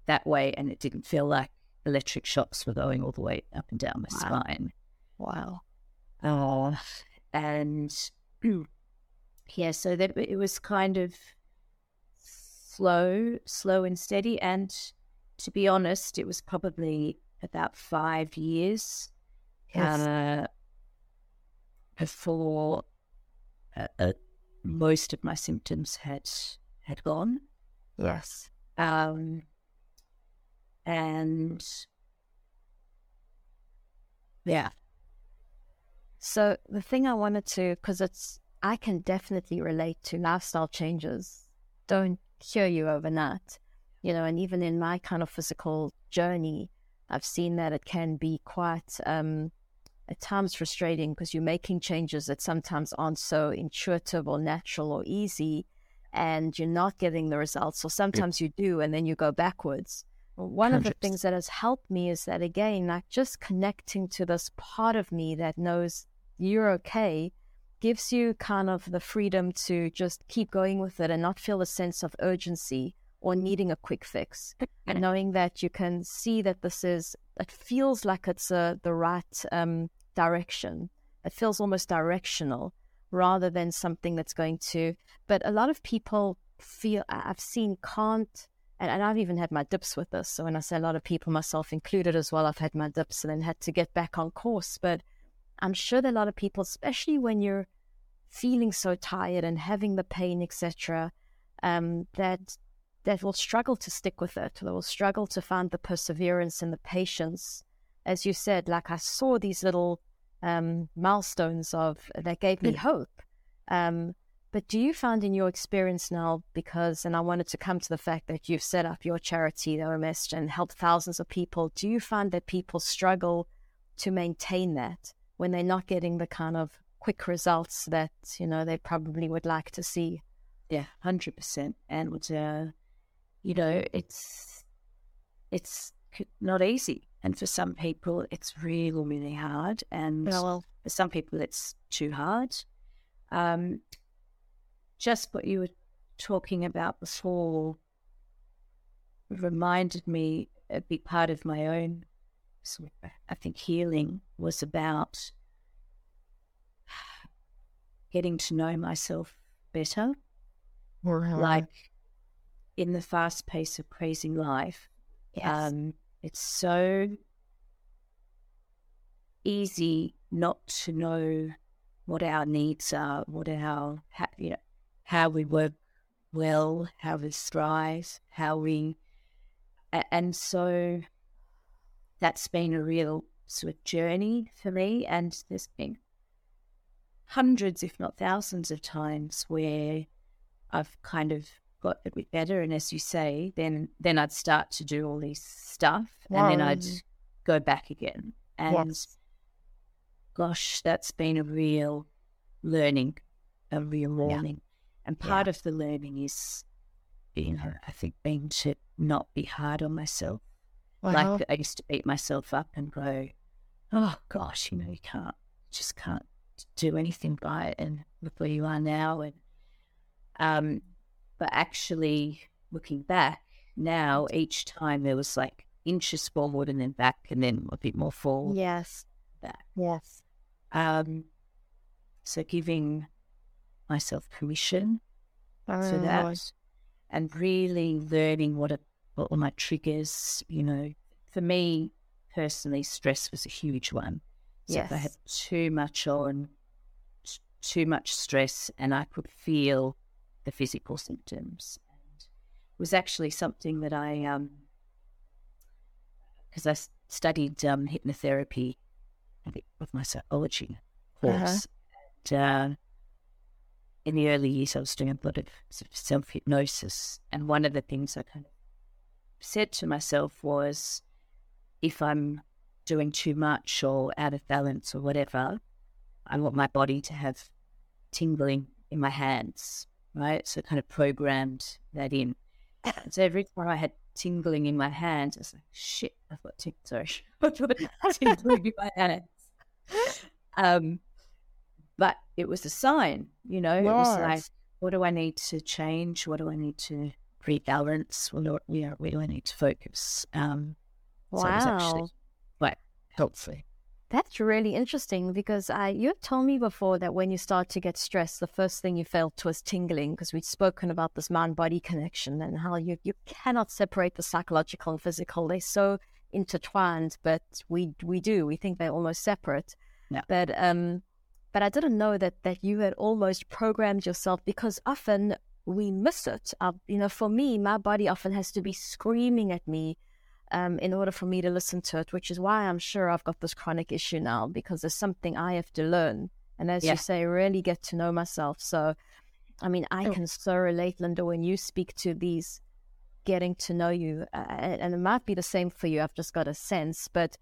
Speaker 2: that way and it didn't feel like electric shocks were going all the way up and down my wow. spine.
Speaker 1: Wow.
Speaker 2: Oh, and *clears throat* yeah, so that it was kind of slow, slow and steady. And to be honest, it was probably about five years yes. uh, before uh, uh, most of my symptoms had had gone.
Speaker 1: Yes.
Speaker 2: Um, and yeah.
Speaker 1: So the thing I wanted to, because it's, I can definitely relate to lifestyle changes. Don't cure you overnight, you know, and even in my kind of physical journey, I've seen that it can be quite, um, at times frustrating because you're making changes that sometimes aren't so intuitive or natural or easy and you're not getting the results. Or sometimes you do and then you go backwards. One of the things that has helped me is that, again, like just connecting to this part of me that knows you're okay gives you kind of the freedom to just keep going with it and not feel a sense of urgency or needing a quick fix. and knowing that you can see that this is, it feels like it's a, the right um, direction. It feels almost directional rather than something that's going to. But a lot of people feel, I've seen, can't and, and I've even had my dips with this. So when I say a lot of people, myself included as well, I've had my dips and then had to get back on course. But I'm sure that a lot of people, especially when you're feeling so tired and having the pain, etc., um, that that will struggle to stick with it. They will struggle to find the perseverance and the patience. As you said, like I saw these little um, milestones of that gave me hope. Um, but do you find in your experience now, because, and I wanted to come to the fact that you've set up your charity, the OMS, and helped thousands of people, do you find that people struggle to maintain that when they're not getting the kind of quick results that, you know, they probably would like to see?
Speaker 2: Yeah, 100%. And, uh, you know, it's, it's not easy. And for some people, it's really, really hard. And well, for some people, it's too hard. Um, just what you were talking about before reminded me a big part of my own I think healing was about getting to know myself better. Like in the fast pace of crazy life, yes. um, it's so easy not to know what our needs are, what our you know how we work well, how we thrive, how we, and so that's been a real sort of journey for me. And there's been hundreds, if not thousands, of times where I've kind of got a bit better. And as you say, then then I'd start to do all these stuff, wow. and then I'd go back again. And yes. gosh, that's been a real learning, a real learning. And part yeah. of the learning is, you know, I think being to not be hard on myself. Like I used to beat myself up and go, oh gosh, you know, you can't, just can't do anything by it. And look where you are now. And, um, but actually looking back now, each time there was like inches forward and then back and then a bit more forward.
Speaker 1: Yes.
Speaker 2: Back.
Speaker 1: Yes.
Speaker 2: Um, so giving myself permission oh, for that and really learning what, are, what were my triggers. You know, for me personally, stress was a huge one. So yes. if I had too much on, too much stress, and I could feel the physical symptoms. And it was actually something that I, um, because I studied um, hypnotherapy with my psychology course. Uh-huh. And, uh, in the early years, I was doing a lot of, sort of self hypnosis. And one of the things I kind of said to myself was if I'm doing too much or out of balance or whatever, I want my body to have tingling in my hands, right? So kind of programmed that in. *coughs* So every time I had tingling in my hands. I was like, shit, I've got ting- sorry, *laughs* I've got *laughs* tingling in my hands. Um, but it was a sign, you know. It was like, what do I need to change? What do I need to rebalance? You know, where do I need to focus? Um,
Speaker 1: wow. So it was actually
Speaker 2: quite helpful.
Speaker 1: That's really interesting because I you told me before that when you start to get stressed, the first thing you felt was tingling because we'd spoken about this mind body connection and how you, you cannot separate the psychological and physical. They're so intertwined, but we we do. We think they're almost separate.
Speaker 2: Yeah.
Speaker 1: But um but I didn't know that that you had almost programmed yourself because often we miss it. Uh, you know, for me, my body often has to be screaming at me um, in order for me to listen to it, which is why I'm sure I've got this chronic issue now because there's something I have to learn. And as yeah. you say, really get to know myself. So, I mean, I oh. can so relate, Linda, when you speak to these getting to know you. Uh, and it might be the same for you. I've just got a sense, but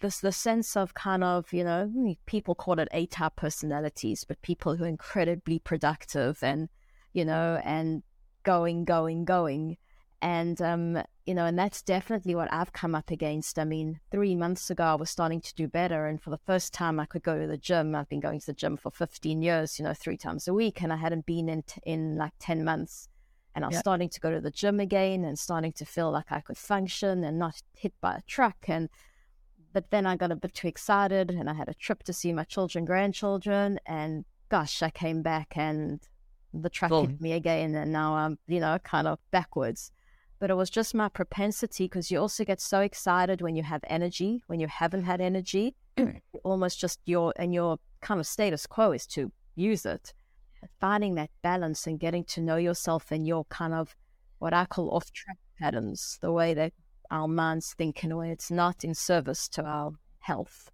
Speaker 1: this the sense of kind of you know people call it A type personalities, but people who are incredibly productive and you know and going, going, going, and um, you know, and that's definitely what I've come up against. I mean, three months ago, I was starting to do better, and for the first time, I could go to the gym. I've been going to the gym for 15 years, you know, three times a week, and I hadn't been in t- in like 10 months. And I was starting to go to the gym again, and starting to feel like I could function and not hit by a truck. And but then I got a bit too excited, and I had a trip to see my children, grandchildren, and gosh, I came back and the truck hit me again, and now I'm, you know, kind of backwards but it was just my propensity because you also get so excited when you have energy when you haven't had energy almost just your and your kind of status quo is to use it. Finding that balance and getting to know yourself and your kind of what i call off track patterns the way that our minds think in a way it's not in service to our health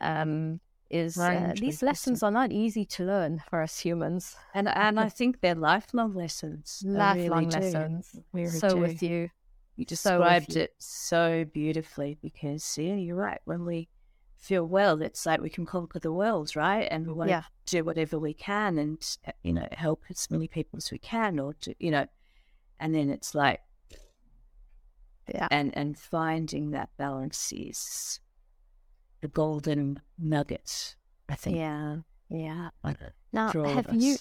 Speaker 1: um, is uh, these lessons are not easy to learn for us humans.
Speaker 2: And and I think they're lifelong lessons.
Speaker 1: Lifelong really lessons. Really so do. with you.
Speaker 2: You described so it so beautifully because yeah, you're right. When we feel well, it's like we can conquer the world, right? And we want yeah. to do whatever we can and you know, help as many people as we can or to you know and then it's like
Speaker 1: yeah.
Speaker 2: And and finding that balance is the golden nuggets. I think.
Speaker 1: Yeah, yeah. Now, have you?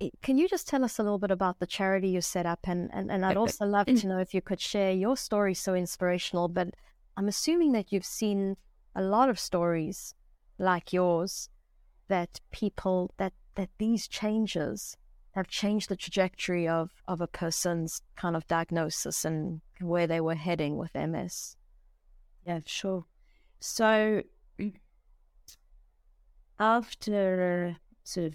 Speaker 1: Eh, can you just tell us a little bit about the charity you set up, and and, and I'd also love to know mm. if you could share your story, so inspirational. But I'm assuming that you've seen a lot of stories like yours that people that that these changes have changed the trajectory of of a person's kind of diagnosis and where they were heading with MS.
Speaker 2: Yeah, sure. So after sort of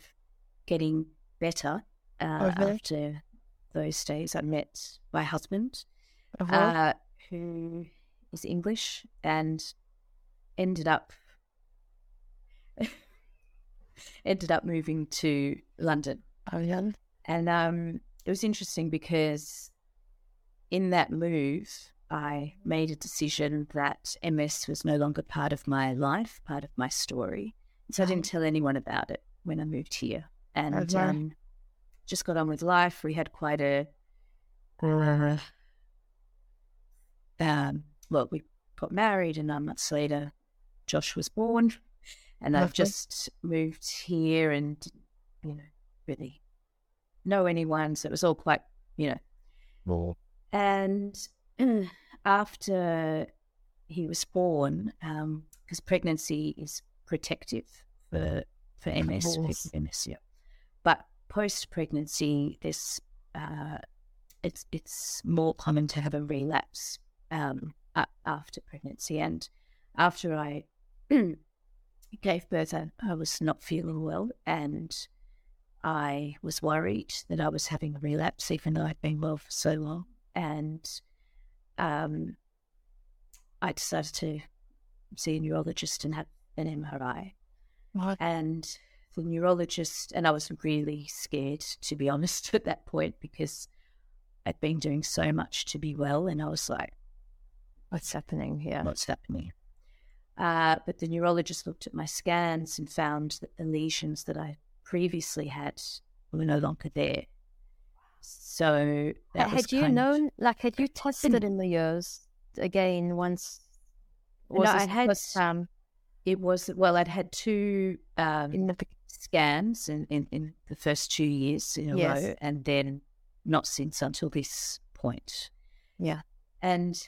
Speaker 2: getting better, uh, okay. after those days, I met my husband, uh-huh. uh, who is English, and ended up *laughs* ended up moving to London.
Speaker 1: Oh yeah,
Speaker 2: and um, it was interesting because in that move, I made a decision that MS was no longer part of my life, part of my story. So I didn't tell anyone about it when I moved here and okay. um, just got on with life. We had quite a, uh, um, well, we got married and nine months later, Josh was born. And I've just moved here and, you know, really know anyone. So it was all quite, you know.
Speaker 3: Well.
Speaker 2: And *clears throat* after he was born, because um, pregnancy is protective for for MS, MS, yeah. But post pregnancy, this uh, it's it's more common to have a relapse um, after pregnancy, and after I *clears throat* gave birth, I, I was not feeling well, and I was worried that I was having a relapse, even though I'd been well for so long, and um, I decided to see a neurologist and have an MRI.
Speaker 1: What?
Speaker 2: And the neurologist, and I was really scared, to be *laughs* honest, at that point, because I'd been doing so much to be well. And I was like,
Speaker 1: what's happening here?
Speaker 2: What's happening? Uh, but the neurologist looked at my scans and found that the lesions that I previously had were no longer there. So
Speaker 1: had you known, like, had you tested in the years again once?
Speaker 2: Was no, I had. Um, it was well. I'd had two um, the scans in, in, in, the first two years in a yes. row, and then not since until this point.
Speaker 1: Yeah,
Speaker 2: and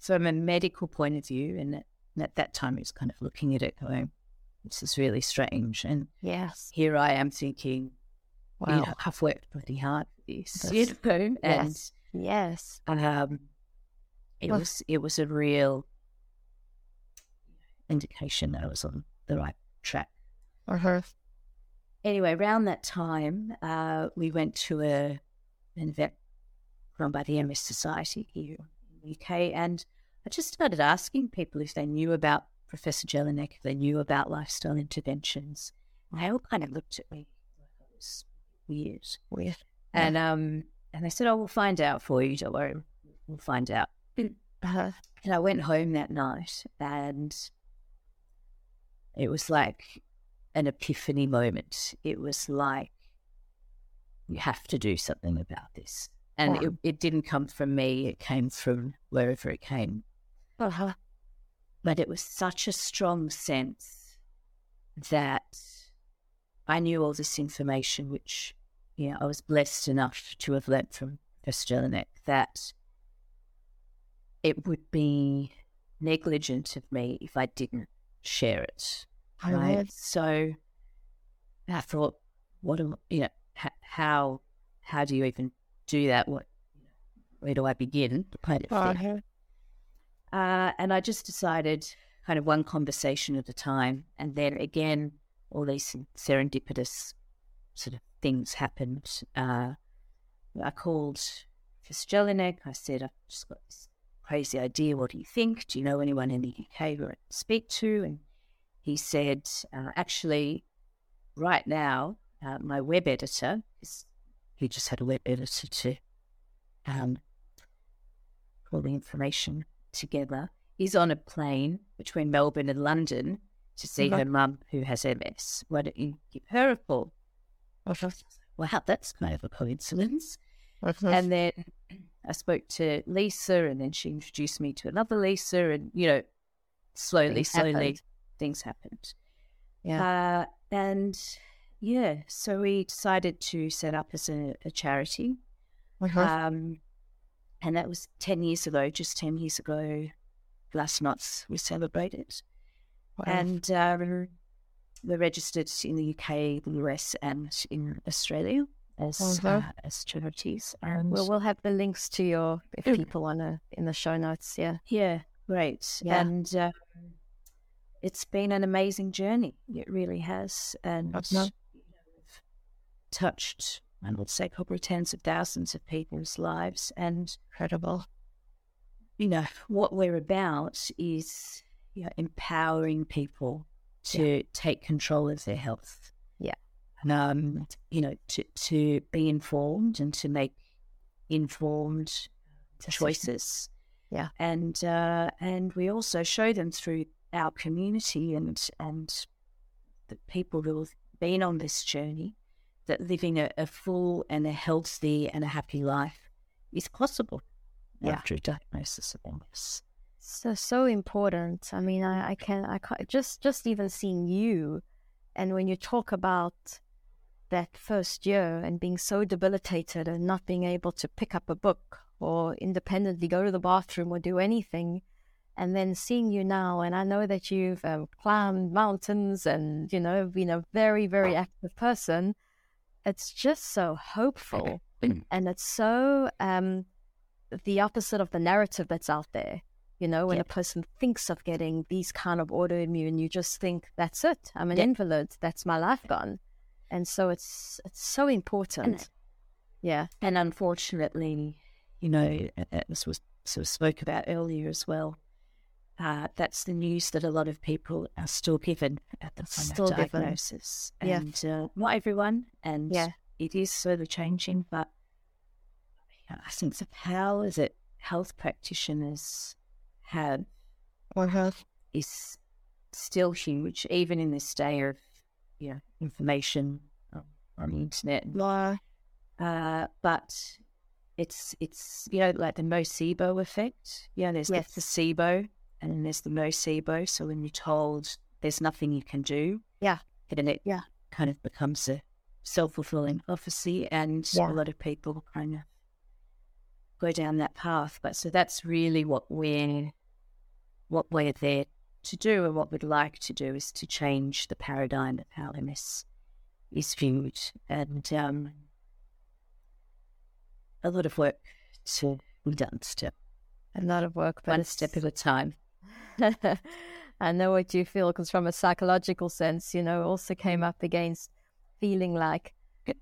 Speaker 2: from a medical point of view, and at, at that time, it was kind of looking at it going, "This is really strange." And
Speaker 1: yes,
Speaker 2: here I am thinking, wow. you know, I've worked pretty hard for this, That's, you know, and
Speaker 1: yes, yes.
Speaker 2: um, it well, was it was a real indication that I was on the right track.
Speaker 1: Uh-huh.
Speaker 2: Anyway, around that time, uh, we went to a an event run by the MS Society here in the UK, and I just started asking people if they knew about Professor Jelinek, if they knew about lifestyle interventions. And they all kind of looked at me I was weird.
Speaker 1: Weird.
Speaker 2: And um and they said, Oh, we'll find out for you, don't worry. We'll find out. Uh-huh. And I went home that night and it was like an epiphany moment. It was like, you have to do something about this. And it, it, didn't come from me, it came from wherever it came.
Speaker 1: Uh-huh.
Speaker 2: But it was such a strong sense that I knew all this information, which you know, I was blessed enough to have learnt from Jelinek, that it would be negligent of me if I didn't share it. Right. So I thought, what am you know, how how do you even do that? What where do I begin? Kind of thing. Uh, and I just decided, kind of one conversation at a time, and then again, all these serendipitous sort of things happened. Uh, I called Jelinek. I said, I've just got this crazy idea. What do you think? Do you know anyone in the UK who I can speak to? And he said, uh, actually, right now, uh, my web editor, he just had a web editor to um, pull the information together, is on a plane between Melbourne and London to see mm-hmm. her mum who has MS. Why don't you give her a call?
Speaker 1: Okay.
Speaker 2: Wow, that's kind of a coincidence. Okay. And then I spoke to Lisa, and then she introduced me to another Lisa, and you know, slowly, things slowly, happened. things happened.
Speaker 1: Yeah,
Speaker 2: uh, and yeah, so we decided to set up as a, a charity.
Speaker 1: Okay.
Speaker 2: Um, and that was ten years ago. Just ten years ago, last month we celebrated, wow. and um, we're registered in the UK, the US, and in Australia as uh, as charities.
Speaker 1: And well, we'll have the links to your if people want to in the show notes. Yeah,
Speaker 2: yeah, great. Yeah. And uh, it's been an amazing journey. It really has, and touched, I would say, probably tens of thousands of people's lives. And
Speaker 1: incredible.
Speaker 2: You know what we're about is you know, empowering people to yeah. take control of their health um, you know, to, to be informed and to make informed choices.
Speaker 1: Yeah.
Speaker 2: And uh, and we also show them through our community and and the people who have been on this journey that living a, a full and a healthy and a happy life is possible yeah. after a diagnosis of MS.
Speaker 1: So so important. I mean, I, I can I can just just even seeing you, and when you talk about that first year and being so debilitated and not being able to pick up a book or independently go to the bathroom or do anything. And then seeing you now, and I know that you've um, climbed mountains and, you know, been a very, very active person. It's just so hopeful. *clears throat* and it's so um, the opposite of the narrative that's out there. You know, when yep. a person thinks of getting these kind of autoimmune, you just think, that's it. I'm an yep. invalid. That's my life gone and so it's it's so important. And, yeah,
Speaker 2: and unfortunately, you know, as was sort of spoke about earlier as well. Uh, that's the news that a lot of people are still given at the time still of diagnosis. Given. And yeah. uh, not everyone, and yeah. it is slowly changing, but I think the power that health practitioners have
Speaker 1: or have
Speaker 2: is still huge, even in this day of yeah, information um, on the internet.
Speaker 1: Yeah.
Speaker 2: Uh, but it's it's you know like the nocebo effect. Yeah, there's yes. the placebo and then there's the nocebo. So when you're told there's nothing you can do,
Speaker 1: yeah,
Speaker 2: then it
Speaker 1: yeah.
Speaker 2: kind of becomes a self fulfilling prophecy, and yeah. a lot of people kind of go down that path. But so that's really what we're what we're there to do, and what we'd like to do is to change the paradigm of how MS is viewed, and um, a lot of work to be done still.
Speaker 1: A lot of work,
Speaker 2: but one step at a time. *laughs*
Speaker 1: I know what you feel because, from a psychological sense, you know, also came up against feeling like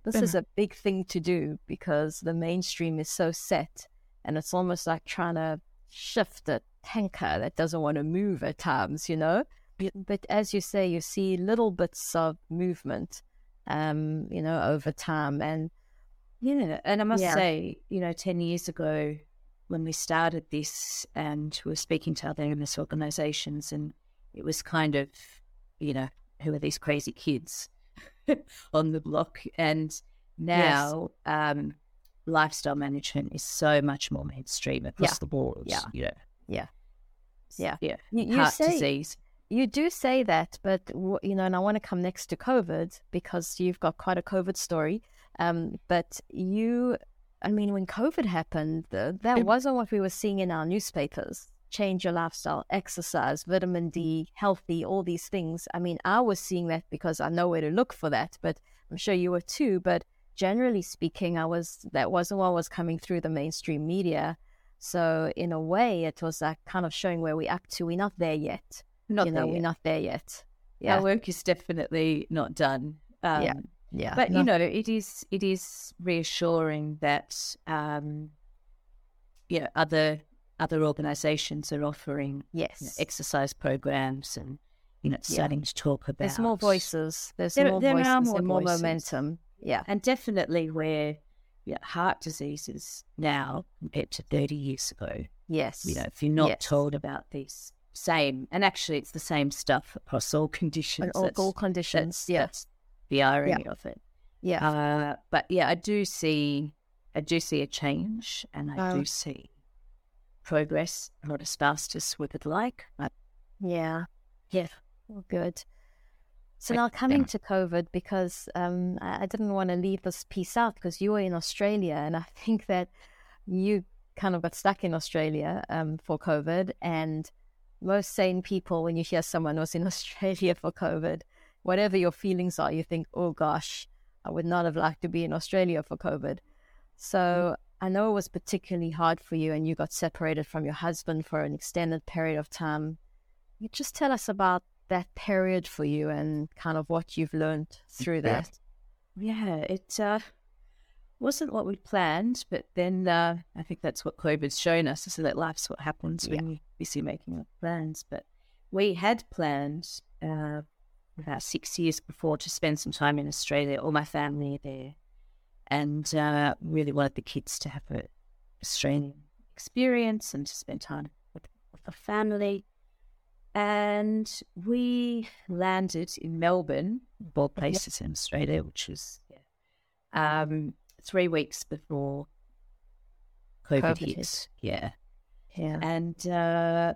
Speaker 1: this is a big thing to do because the mainstream is so set, and it's almost like trying to shift a tanker that doesn't want to move at times, you know. But as you say, you see little bits of movement, um, you know, over time, and
Speaker 2: yeah, and I must yeah. say, you know, ten years ago when we started this, and we were speaking to other MS organisations, and it was kind of, you know, who are these crazy kids *laughs* on the block? And now, yes. um, lifestyle management is so much more mainstream across
Speaker 1: yeah.
Speaker 2: the board.
Speaker 1: Yeah, yeah, yeah,
Speaker 2: yeah. You, you Heart say, disease.
Speaker 1: You do say that, but you know, and I want to come next to COVID because you've got quite a COVID story. Um, but you, I mean, when COVID happened, the, that it, wasn't what we were seeing in our newspapers change your lifestyle, exercise, vitamin D, healthy, all these things. I mean, I was seeing that because I know where to look for that, but I'm sure you were too. But generally speaking, I was that wasn't what was coming through the mainstream media. So in a way, it was like kind of showing where we're up to. We're not there yet.
Speaker 2: Not
Speaker 1: you
Speaker 2: know,
Speaker 1: we're not there yet.
Speaker 2: Yeah. Our work is definitely not done.
Speaker 1: Um, yeah. Yeah.
Speaker 2: But no. you know, it is it is reassuring that um, you know other other organizations are offering
Speaker 1: yes
Speaker 2: you know, exercise programs and you know starting yeah. to talk about
Speaker 1: there's more voices there's there, more there voices more and more momentum yeah.
Speaker 2: And definitely where yeah, heart diseases now compared to 30 years ago.
Speaker 1: Yes.
Speaker 2: You know if you're not
Speaker 1: yes.
Speaker 2: told about these same and actually it's the same stuff across all conditions.
Speaker 1: All, all conditions.
Speaker 2: that's, yeah. that's the irony
Speaker 1: yeah.
Speaker 2: of it.
Speaker 1: Yeah.
Speaker 2: Uh, but yeah i do see i do see a change and i do see progress. Not as fast as we would like. But
Speaker 1: yeah,
Speaker 2: yeah,
Speaker 1: well, good. So now coming to COVID, because um, I didn't want to leave this piece out because you were in Australia, and I *laughs* think that you kind of got stuck in Australia um, for COVID. And most sane people, when you hear someone was in *laughs* Australia for COVID, whatever your feelings are, you think, "Oh gosh, I would not have liked to be in Australia for COVID." So mm-hmm. I know it was particularly hard for you and you got separated from your husband for an extended period of time. You just tell us about that period for you and kind of what you've learned through that.
Speaker 2: Yeah, it uh, wasn't what we planned, but then uh, I think that's what COVID's shown us is that life's what happens when yeah. you busy making up plans. But we had planned uh, about six years before to spend some time in Australia. All my family there and uh, really wanted the kids to have an Australian experience and to spend time with, with the family. And we landed in Melbourne, both places in Australia, which was yeah, um, three weeks before COVID, COVID hit. hit. Yeah.
Speaker 1: Yeah.
Speaker 2: And uh,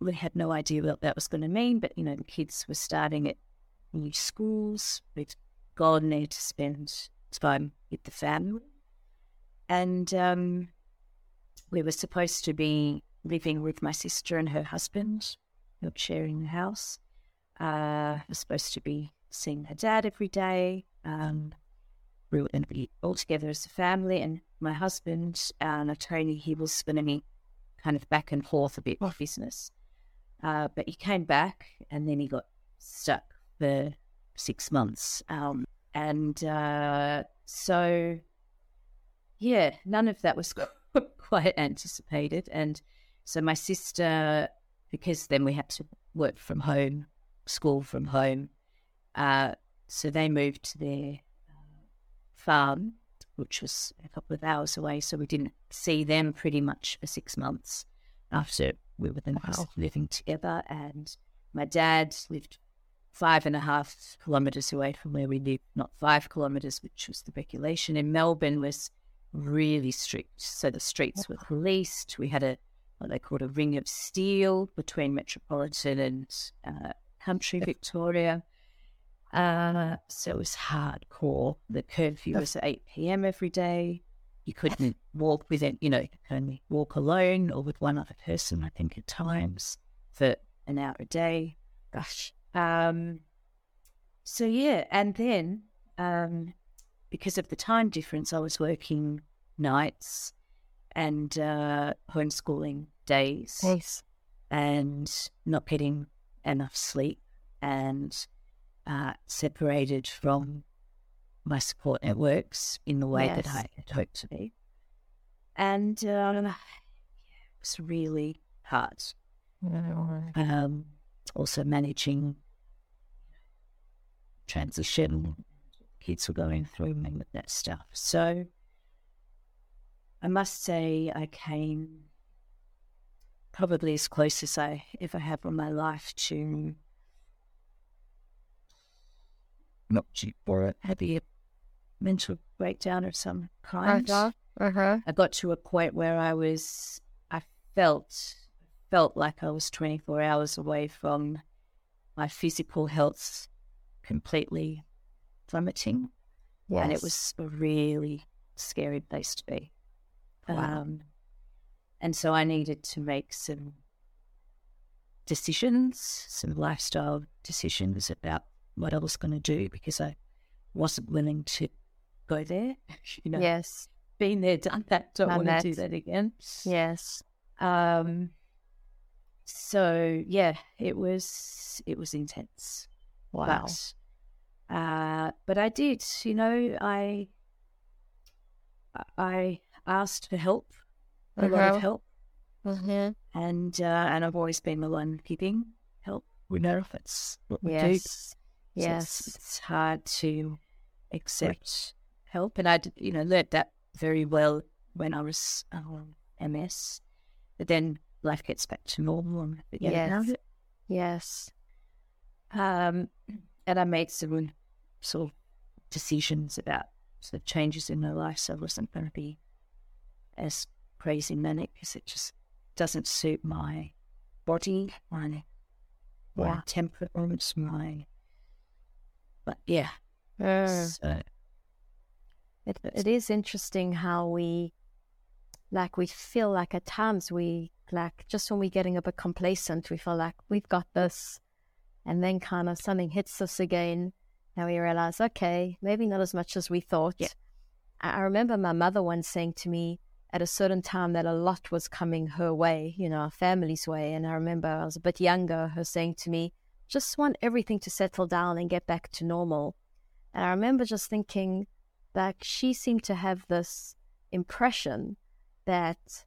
Speaker 2: we had no idea what that was going to mean, but, you know, the kids were starting at new schools. We'd gone there to spend time with the family. And um, we were supposed to be living with my sister and her husband, sharing the house. Uh, was supposed to be seeing her dad every day. Um, we were going to be all together as a family. And my husband, uh, Tony, he was spinning be kind of back and forth a bit of business. Uh, but he came back and then he got stuck for six months. Um, and uh, so, yeah, none of that was *laughs* quite anticipated. And so my sister, because then we had to work from home, school from home, uh, so they moved to their uh, farm, which was a couple of hours away. So we didn't see them pretty much for six months after we were then wow. living together. And my dad lived five and a half kilometers away from where we lived, not five kilometers, which was the regulation in Melbourne, was really strict. So the streets were policed. We had a what they called a ring of steel between metropolitan and uh, country Victoria. Uh, so it was hardcore. The curfew was at 8 p.m. every day. You couldn't walk with it, you know, you could only walk alone or with one other person, I think, at times for an hour a day. Gosh. Um, so, yeah. And then um, because of the time difference, I was working nights and uh, homeschooling days
Speaker 1: Yes.
Speaker 2: and not getting enough sleep and uh, separated from my support networks in the way that I had hoped to be. And uh, it was really hard. Um, also managing transition, kids were going through and that stuff. So I must say, I came probably as close as I ever have in my life to not cheap for it, having a mental breakdown of some kind.
Speaker 1: Uh-huh. Uh-huh.
Speaker 2: I got to a point where I was, I felt, felt like I was 24 hours away from my physical health completely plummeting.
Speaker 1: Yes.
Speaker 2: And it was a really scary place to be.
Speaker 1: Wow.
Speaker 2: Um, and so I needed to make some decisions, some lifestyle decisions about what I was going to do because I wasn't willing to go there. *laughs* You know,
Speaker 1: Yes.
Speaker 2: been there, done that, don't want to do
Speaker 1: that.
Speaker 2: again.
Speaker 1: Yes.
Speaker 2: Um, so yeah, it was it was intense.
Speaker 1: Wow.
Speaker 2: But, uh, but I did, you know, I I asked for help, a lot of help,
Speaker 1: Mm-hmm.
Speaker 2: and uh, and I've always been the one giving help. We know if it's what we do.
Speaker 1: Yes.
Speaker 2: So
Speaker 1: Yes.
Speaker 2: it's, it's hard to accept help, and I, you know, learned that very well when I was um, MS. But then life gets back to normal, and
Speaker 1: Yes. Yes.
Speaker 2: Um, *clears throat* and I made some sort of decisions about sort of changes in my life, so I wasn't going to be as crazy manic because it just doesn't suit my body, my my
Speaker 1: Yeah.
Speaker 2: temperament, my. But yeah,
Speaker 1: ah.
Speaker 2: so
Speaker 1: It, it is interesting how we, like, we feel like at times we, like, just when we're getting a bit complacent, we feel like we've got this. And then kind of something hits us again. And we realize, okay, maybe not as much as we thought.
Speaker 2: Yeah.
Speaker 1: I remember my mother once saying to me at a certain time that a lot was coming her way, you know, our family's way. And I remember I was a bit younger, her saying to me, just want everything to settle down and get back to normal. And I remember just thinking, that she seemed to have this impression that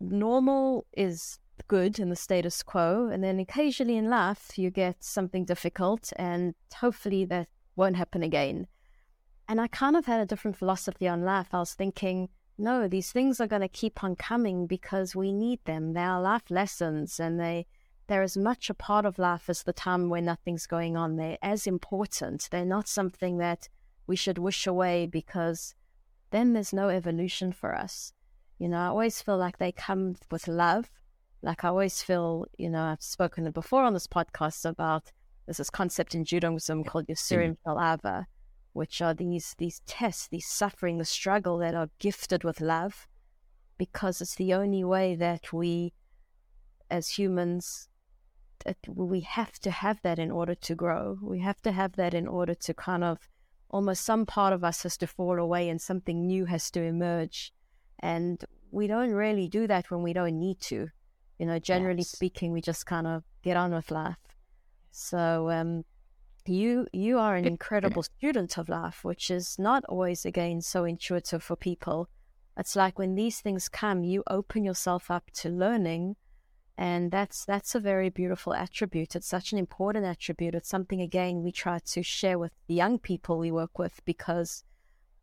Speaker 1: normal is good in the status quo and then occasionally in life you get something difficult and hopefully that won't happen again and i kind of had a different philosophy on life i was thinking no these things are going to keep on coming because we need them. They are life lessons and they they're as much a part of life as the time when nothing's going on. They're as important. They're not something that we should wish away because then there's no evolution for us. You know, I always feel like they come with love. Like I always feel, you know, I've spoken before on this podcast about there's this concept in Judaism called mm. Yisurim Shel Ava, which are these these tests, these suffering, the struggle that are gifted with love, because it's the only way that we, as humans, that we have to have that in order to grow. We have to have that in order to kind of almost some part of us has to fall away and something new has to emerge. And we don't really do that when we don't need to. You know, generally
Speaker 2: Yes.
Speaker 1: speaking, we just kind of get on with life. So um, you you are an incredible student of life, which is not always again so intuitive for people. It's like when these things come, you open yourself up to learning, and that's that's a very beautiful attribute. It's such an important attribute. It's something again we try to share with the young people we work with because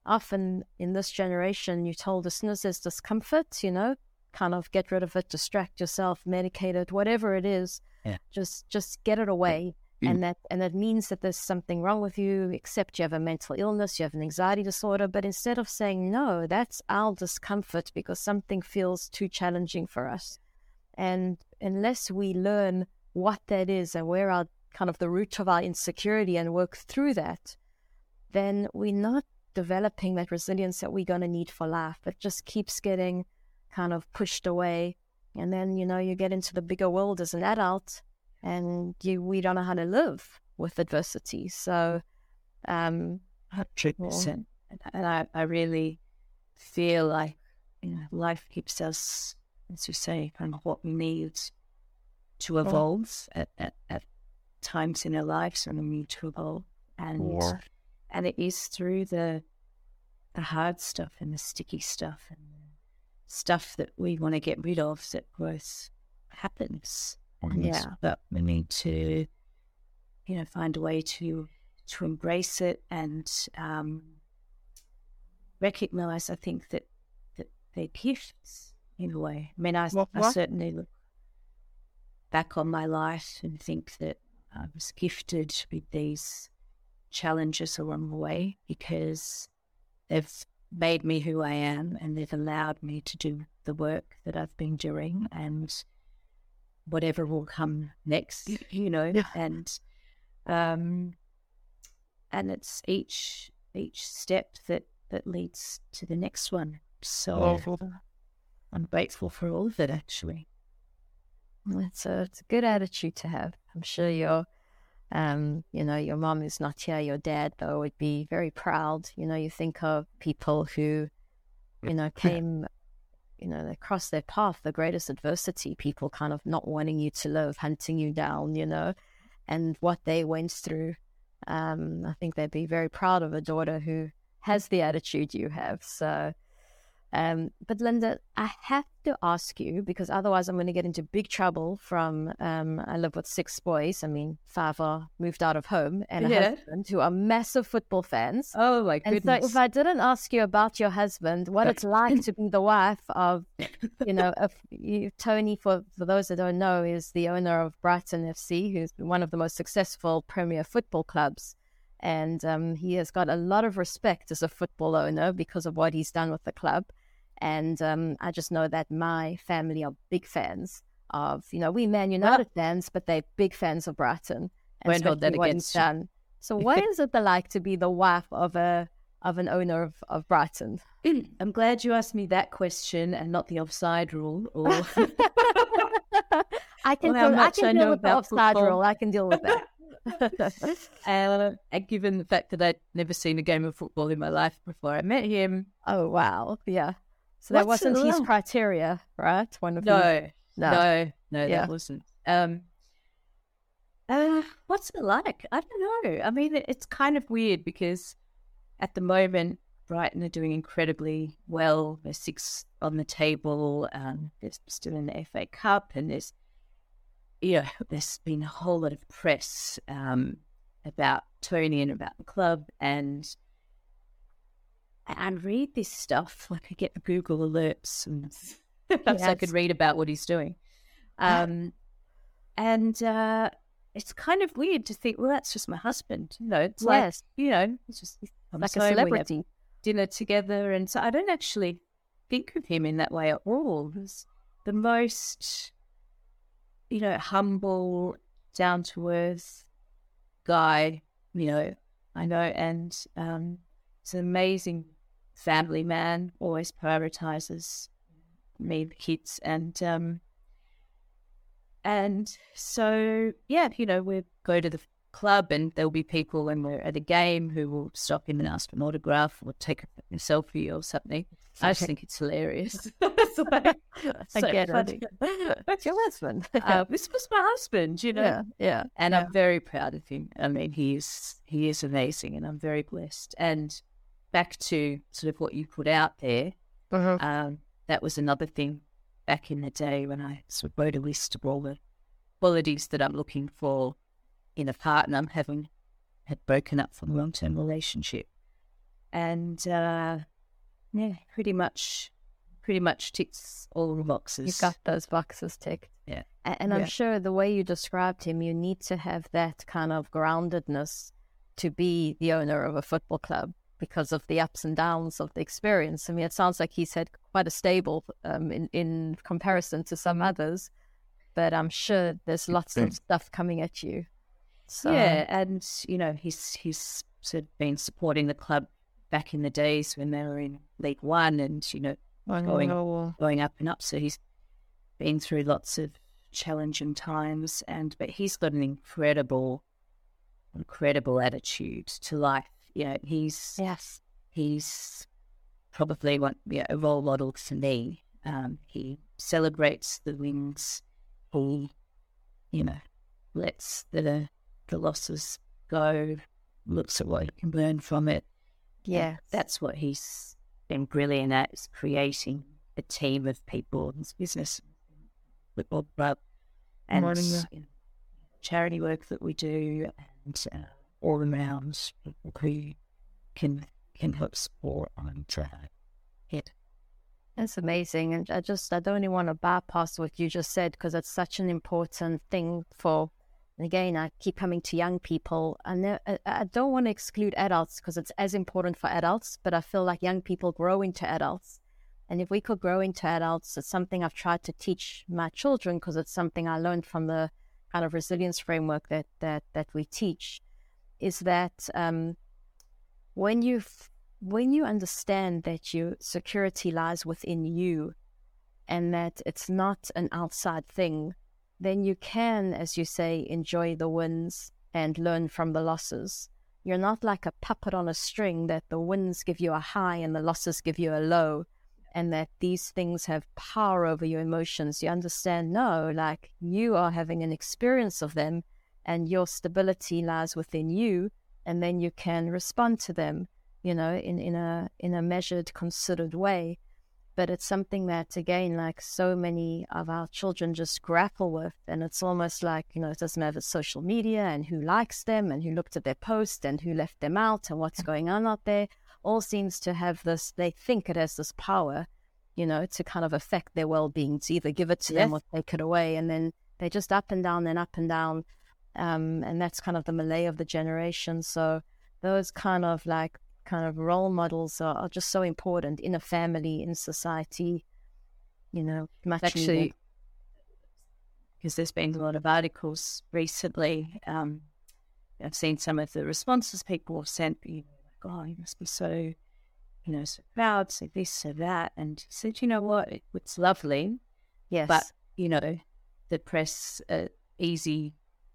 Speaker 1: often in this generation, you told as soon as there's discomfort, you know, kind of get rid of it, distract yourself, medicate it, whatever it is.
Speaker 2: Yeah.
Speaker 1: Just just get it away. Mm. And that and that means that there's something wrong with you, except you have a mental illness, you have an anxiety disorder. But instead of saying no, that's our discomfort because something feels too challenging for us. And unless we learn what that is and where our kind of the root of our insecurity and work through that, then we're not developing that resilience that we're going to need for life. It just keeps getting kind of pushed away. And then, you know, you get into the bigger world as an adult and you we don't know how to live with adversity. So, um,
Speaker 2: percent. And I, I really feel like you know, life keeps us, as you say, kind of what we need to evolve at, at, at, times in our lives when we need to evolve, and and it is through the the hard stuff and the sticky stuff and stuff that we want to get rid of that growth happens yeah. But we need to, you know, find a way to to embrace it and um, recognize. I think that that they're gifts in a way. I mean, I, what, what? I certainly look back on my life and think that I was gifted with these challenges along the way because they've made me who I am and they've allowed me to do the work that I've been doing and whatever will come next, *laughs* you know, yeah. and um, and it's each each step that that leads to the next one. So I'm grateful for all of it, actually.
Speaker 1: It's a it's a good attitude to have. I'm sure your um, you know, your mom is not here. Your dad, though, would be very proud. You know, you think of people who, you know, came you know, they cross their path, the greatest adversity, people kind of not wanting you to live, hunting you down, you know, and what they went through. Um, I think they'd be very proud of a daughter who has the attitude you have. So um, but Linda, I have to ask you because otherwise I'm going to get into big trouble. From um, I live with six boys. I mean, five are moved out of home, and a yeah. husband who are massive football fans.
Speaker 2: Oh my goodness!
Speaker 1: And so, if I didn't ask you about your husband, what it's like to be the wife of, you know, of you, Tony, for for those that don't know, is the owner of Brighton FC, who's one of the most successful Premier football clubs and um, he has got a lot of respect as a football owner because of what he's done with the club. And um, I just know that my family are big fans of, you know, we Man United well, fans, but they're big fans of Brighton.
Speaker 2: And not that against done.
Speaker 1: So *laughs* what is it like to be the wife of a of an owner of, of Brighton?
Speaker 2: I'm glad you asked me that question and not the offside rule. Or *laughs*
Speaker 1: I *laughs* can, well, I can I deal with the offside football. rule. I can deal with that.
Speaker 2: uh, and given the fact that I'd never seen a game of football in my life before I met him.
Speaker 1: Oh wow. Yeah. So that wasn't his criteria, right?
Speaker 2: One of no, his... no, no, no, yeah. that wasn't. Um, uh, what's it like? I don't know. I mean, it's kind of weird because at the moment, Brighton are doing incredibly well. They're six on the table. Um, they're still in the FA Cup, and there's yeah, *laughs* there's been a whole lot of press um, about Tony and about the club, and and read this stuff. *laughs* Like I get the Google alerts and *laughs* perhaps yes. I could read about what he's doing. Um, and uh, it's kind of weird to think, well, that's just my husband. You know, it's yes. like, you know, it's just
Speaker 1: like a celebrity.
Speaker 2: Dinner together. And so I don't actually think of him in that way at all. He's the most, you know, humble, down to earth guy, you know, I know. And um, it's an amazing family man, always prioritizes me, the kids, and um, and so yeah, you know, we go to the club and there'll be people when we're at a game who will stop him and ask for an autograph or take a selfie or something. I just think it's hilarious. *laughs* *laughs* so,
Speaker 1: I get funny. it. That's your husband. *laughs*
Speaker 2: uh, this was my husband, you know.
Speaker 1: Yeah, yeah.
Speaker 2: And
Speaker 1: yeah.
Speaker 2: I'm very proud of him. I mean, he is he is amazing, and I'm very blessed. And back to sort of what you put out there, uh-huh. um, that was another thing back in the day when I sort of wrote a list of all the qualities that I'm looking for in a partner, I'm having had broken up from a long term relationship. And uh, yeah, pretty much pretty much ticks all the boxes.
Speaker 1: You've got those boxes ticked.
Speaker 2: Yeah.
Speaker 1: And. I'm sure the way you described him, you need to have that kind of groundedness to be the owner of a football club because of the ups and downs of the experience. I mean, it sounds like he's had quite a stable um, in in comparison to some others, but I'm sure there's lots of stuff coming at you.
Speaker 2: So yeah, and you know, he's he's sort of been supporting the club back in the days when they were in League One, and you know, going going up and up. So he's been through lots of challenging times, and but he's got an incredible, incredible attitude to life. You know, he's
Speaker 1: yes,
Speaker 2: he's probably one you know, a role model for me. Um, he celebrates the wins. He, you know, lets the the losses go. Looks at what he can learn from it.
Speaker 1: Yeah,
Speaker 2: and that's what he's been brilliant at is creating a team of people in his business, football club, and you know, charity work that we do, and uh, all around who can can help support and track it.
Speaker 1: That's amazing, and I just I don't even want to bypass what you just said because it's such an important thing for. And again, I keep coming to young people, and I don't want to exclude adults because it's as important for adults. But I feel like young people grow into adults, and if we could grow into adults, it's something I've tried to teach my children because it's something I learned from the kind of resilience framework that that that we teach. Is that um, when you when you understand that your security lies within you, and that it's not an outside thing, then you can, as you say, enjoy the wins and learn from the losses. You're not like a puppet on a string that the wins give you a high and the losses give you a low and that these things have power over your emotions, you understand no, like you are having an experience of them and your stability lies within you, and then you can respond to them, you know, in, in a in a measured, considered way. But it's something that again, like so many of our children just grapple with, and it's almost like, you know, it doesn't matter social media and who likes them and who looked at their post and who left them out and what's going on out there all seems to have this, they think it has this power, you know, to kind of affect their well being, to either give it to yes. them or take it away. And then they're just up and down and up and down. Um, and that's kind of the Malay of the generation. So those kind of like kind of role models are, are just so important in a family, in society, you know, much
Speaker 2: actually because there's been a lot of articles recently. Um, I've seen some of the responses people have sent. You oh, you must be so, you know, so proud, so this, so that. And he said, you know what? it's lovely.
Speaker 1: Yes.
Speaker 2: But, you know, the press, uh, easy,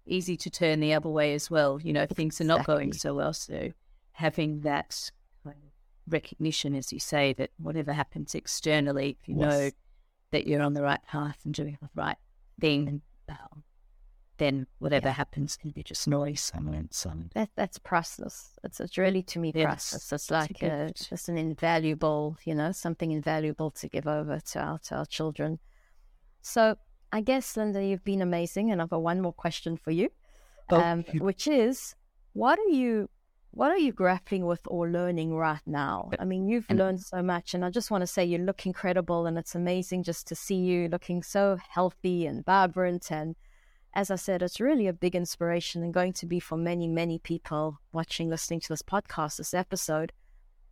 Speaker 2: easy to turn the other way as well. You know, if things are not going so well. So having that kind of recognition, as you say, that whatever happens externally, if you yes. know that you're on the right path and doing the right thing, um, then whatever yeah. happens can be just noise. I mean, it's, um,
Speaker 1: that, that's priceless. It's, it's really, to me, priceless. It's like a, just an invaluable, you know, something invaluable to give over to our, to our children. So I guess, Linda, you've been amazing. And I've got one more question for you, oh. um, which is, what are you what are you grappling with or learning right now? I mean, you've learned so much, and I just want to say you look incredible, and it's amazing just to see you looking so healthy and vibrant and as I said, it's really a big inspiration and going to be for many, many people watching, listening to this podcast, this episode.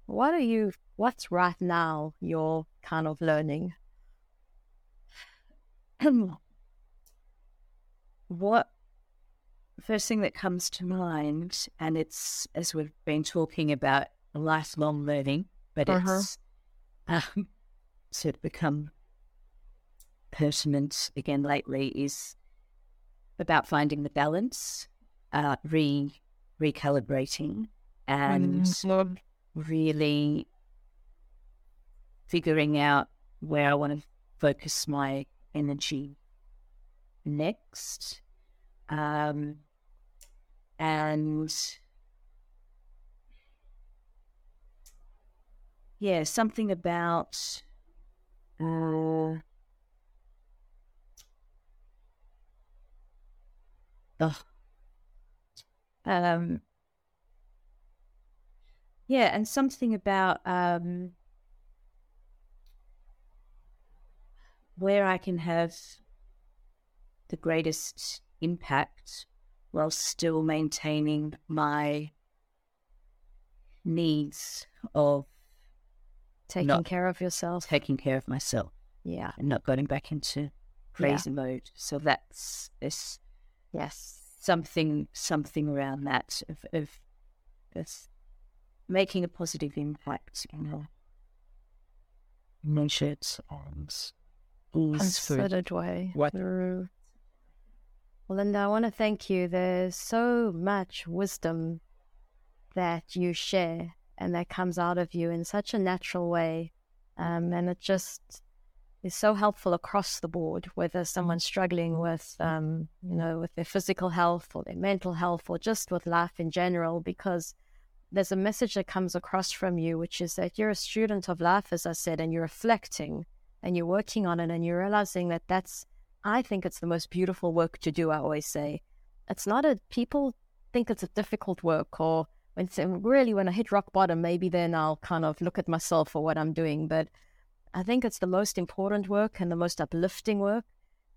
Speaker 1: What are you, what's right now you're kind of learning? *coughs*
Speaker 2: what, first thing that comes to mind, and it's as we've been talking about lifelong learning, but uh-huh. it's um, sort of become pertinent again lately is about finding the balance, uh, re recalibrating, and mm-hmm. really figuring out where I want to focus my energy next. Um, and yeah, something about uh, Ugh. Um, yeah, and something about um, where I can have the greatest impact while still maintaining my needs of
Speaker 1: taking care of yourself,
Speaker 2: taking care of myself.
Speaker 1: Yeah.
Speaker 2: And not going back into crazy yeah. mode. So that's this
Speaker 1: yes.
Speaker 2: Something something around that of of this making a positive impact you know measured and
Speaker 1: considered way. What? Well, Linda, I want to thank you. There's so much wisdom that you share and that comes out of you in such a natural way. Um, and it just is so helpful across the board, whether someone's struggling with, um, you know, with their physical health or their mental health or just with life in general, because there's a message that comes across from you, which is that you're a student of life, as I said, and you're reflecting and you're working on it and you're realizing that that's, I think it's the most beautiful work to do. I always say it's not a, people think it's a difficult work or when really when I hit rock bottom, maybe then I'll kind of look at myself for what I'm doing. But I think it's the most important work and the most uplifting work.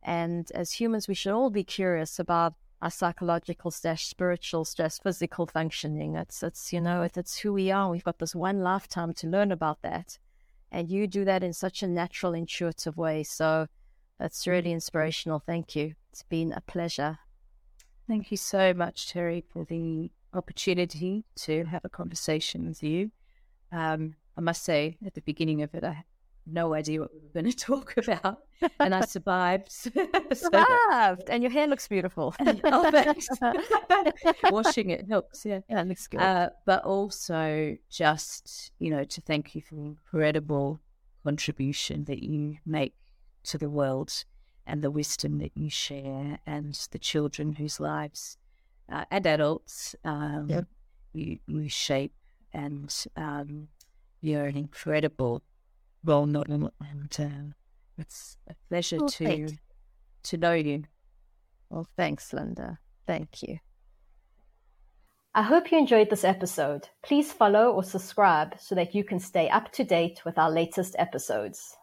Speaker 1: And as humans, we should all be curious about our psychological slash spiritual stress, physical functioning. It's it's you know it's who we are. We've got this one lifetime to learn about that, and you do that in such a natural, intuitive way. So that's really inspirational. Thank you. It's been a pleasure.
Speaker 2: Thank you so much, Terry, for the opportunity to have a conversation with you. Um, I must say, at the beginning of it, I no idea what we were going *laughs* to talk about, and I survived. *laughs*
Speaker 1: survived, and your hair looks beautiful. *laughs*
Speaker 2: oh, Washing it helps, yeah.
Speaker 1: Yeah, it looks good. Uh,
Speaker 2: but also, just you know, to thank you for the incredible contribution that you make to the world and the wisdom that you share, and the children whose lives uh, and adults um, yep. you, you shape and um, you're an incredible role model and uh, it's a pleasure well, to thanks. to know you.
Speaker 1: Well, thanks, Linda. Thank you. I hope you enjoyed this episode. Please follow or subscribe so that you can stay up to date with our latest episodes.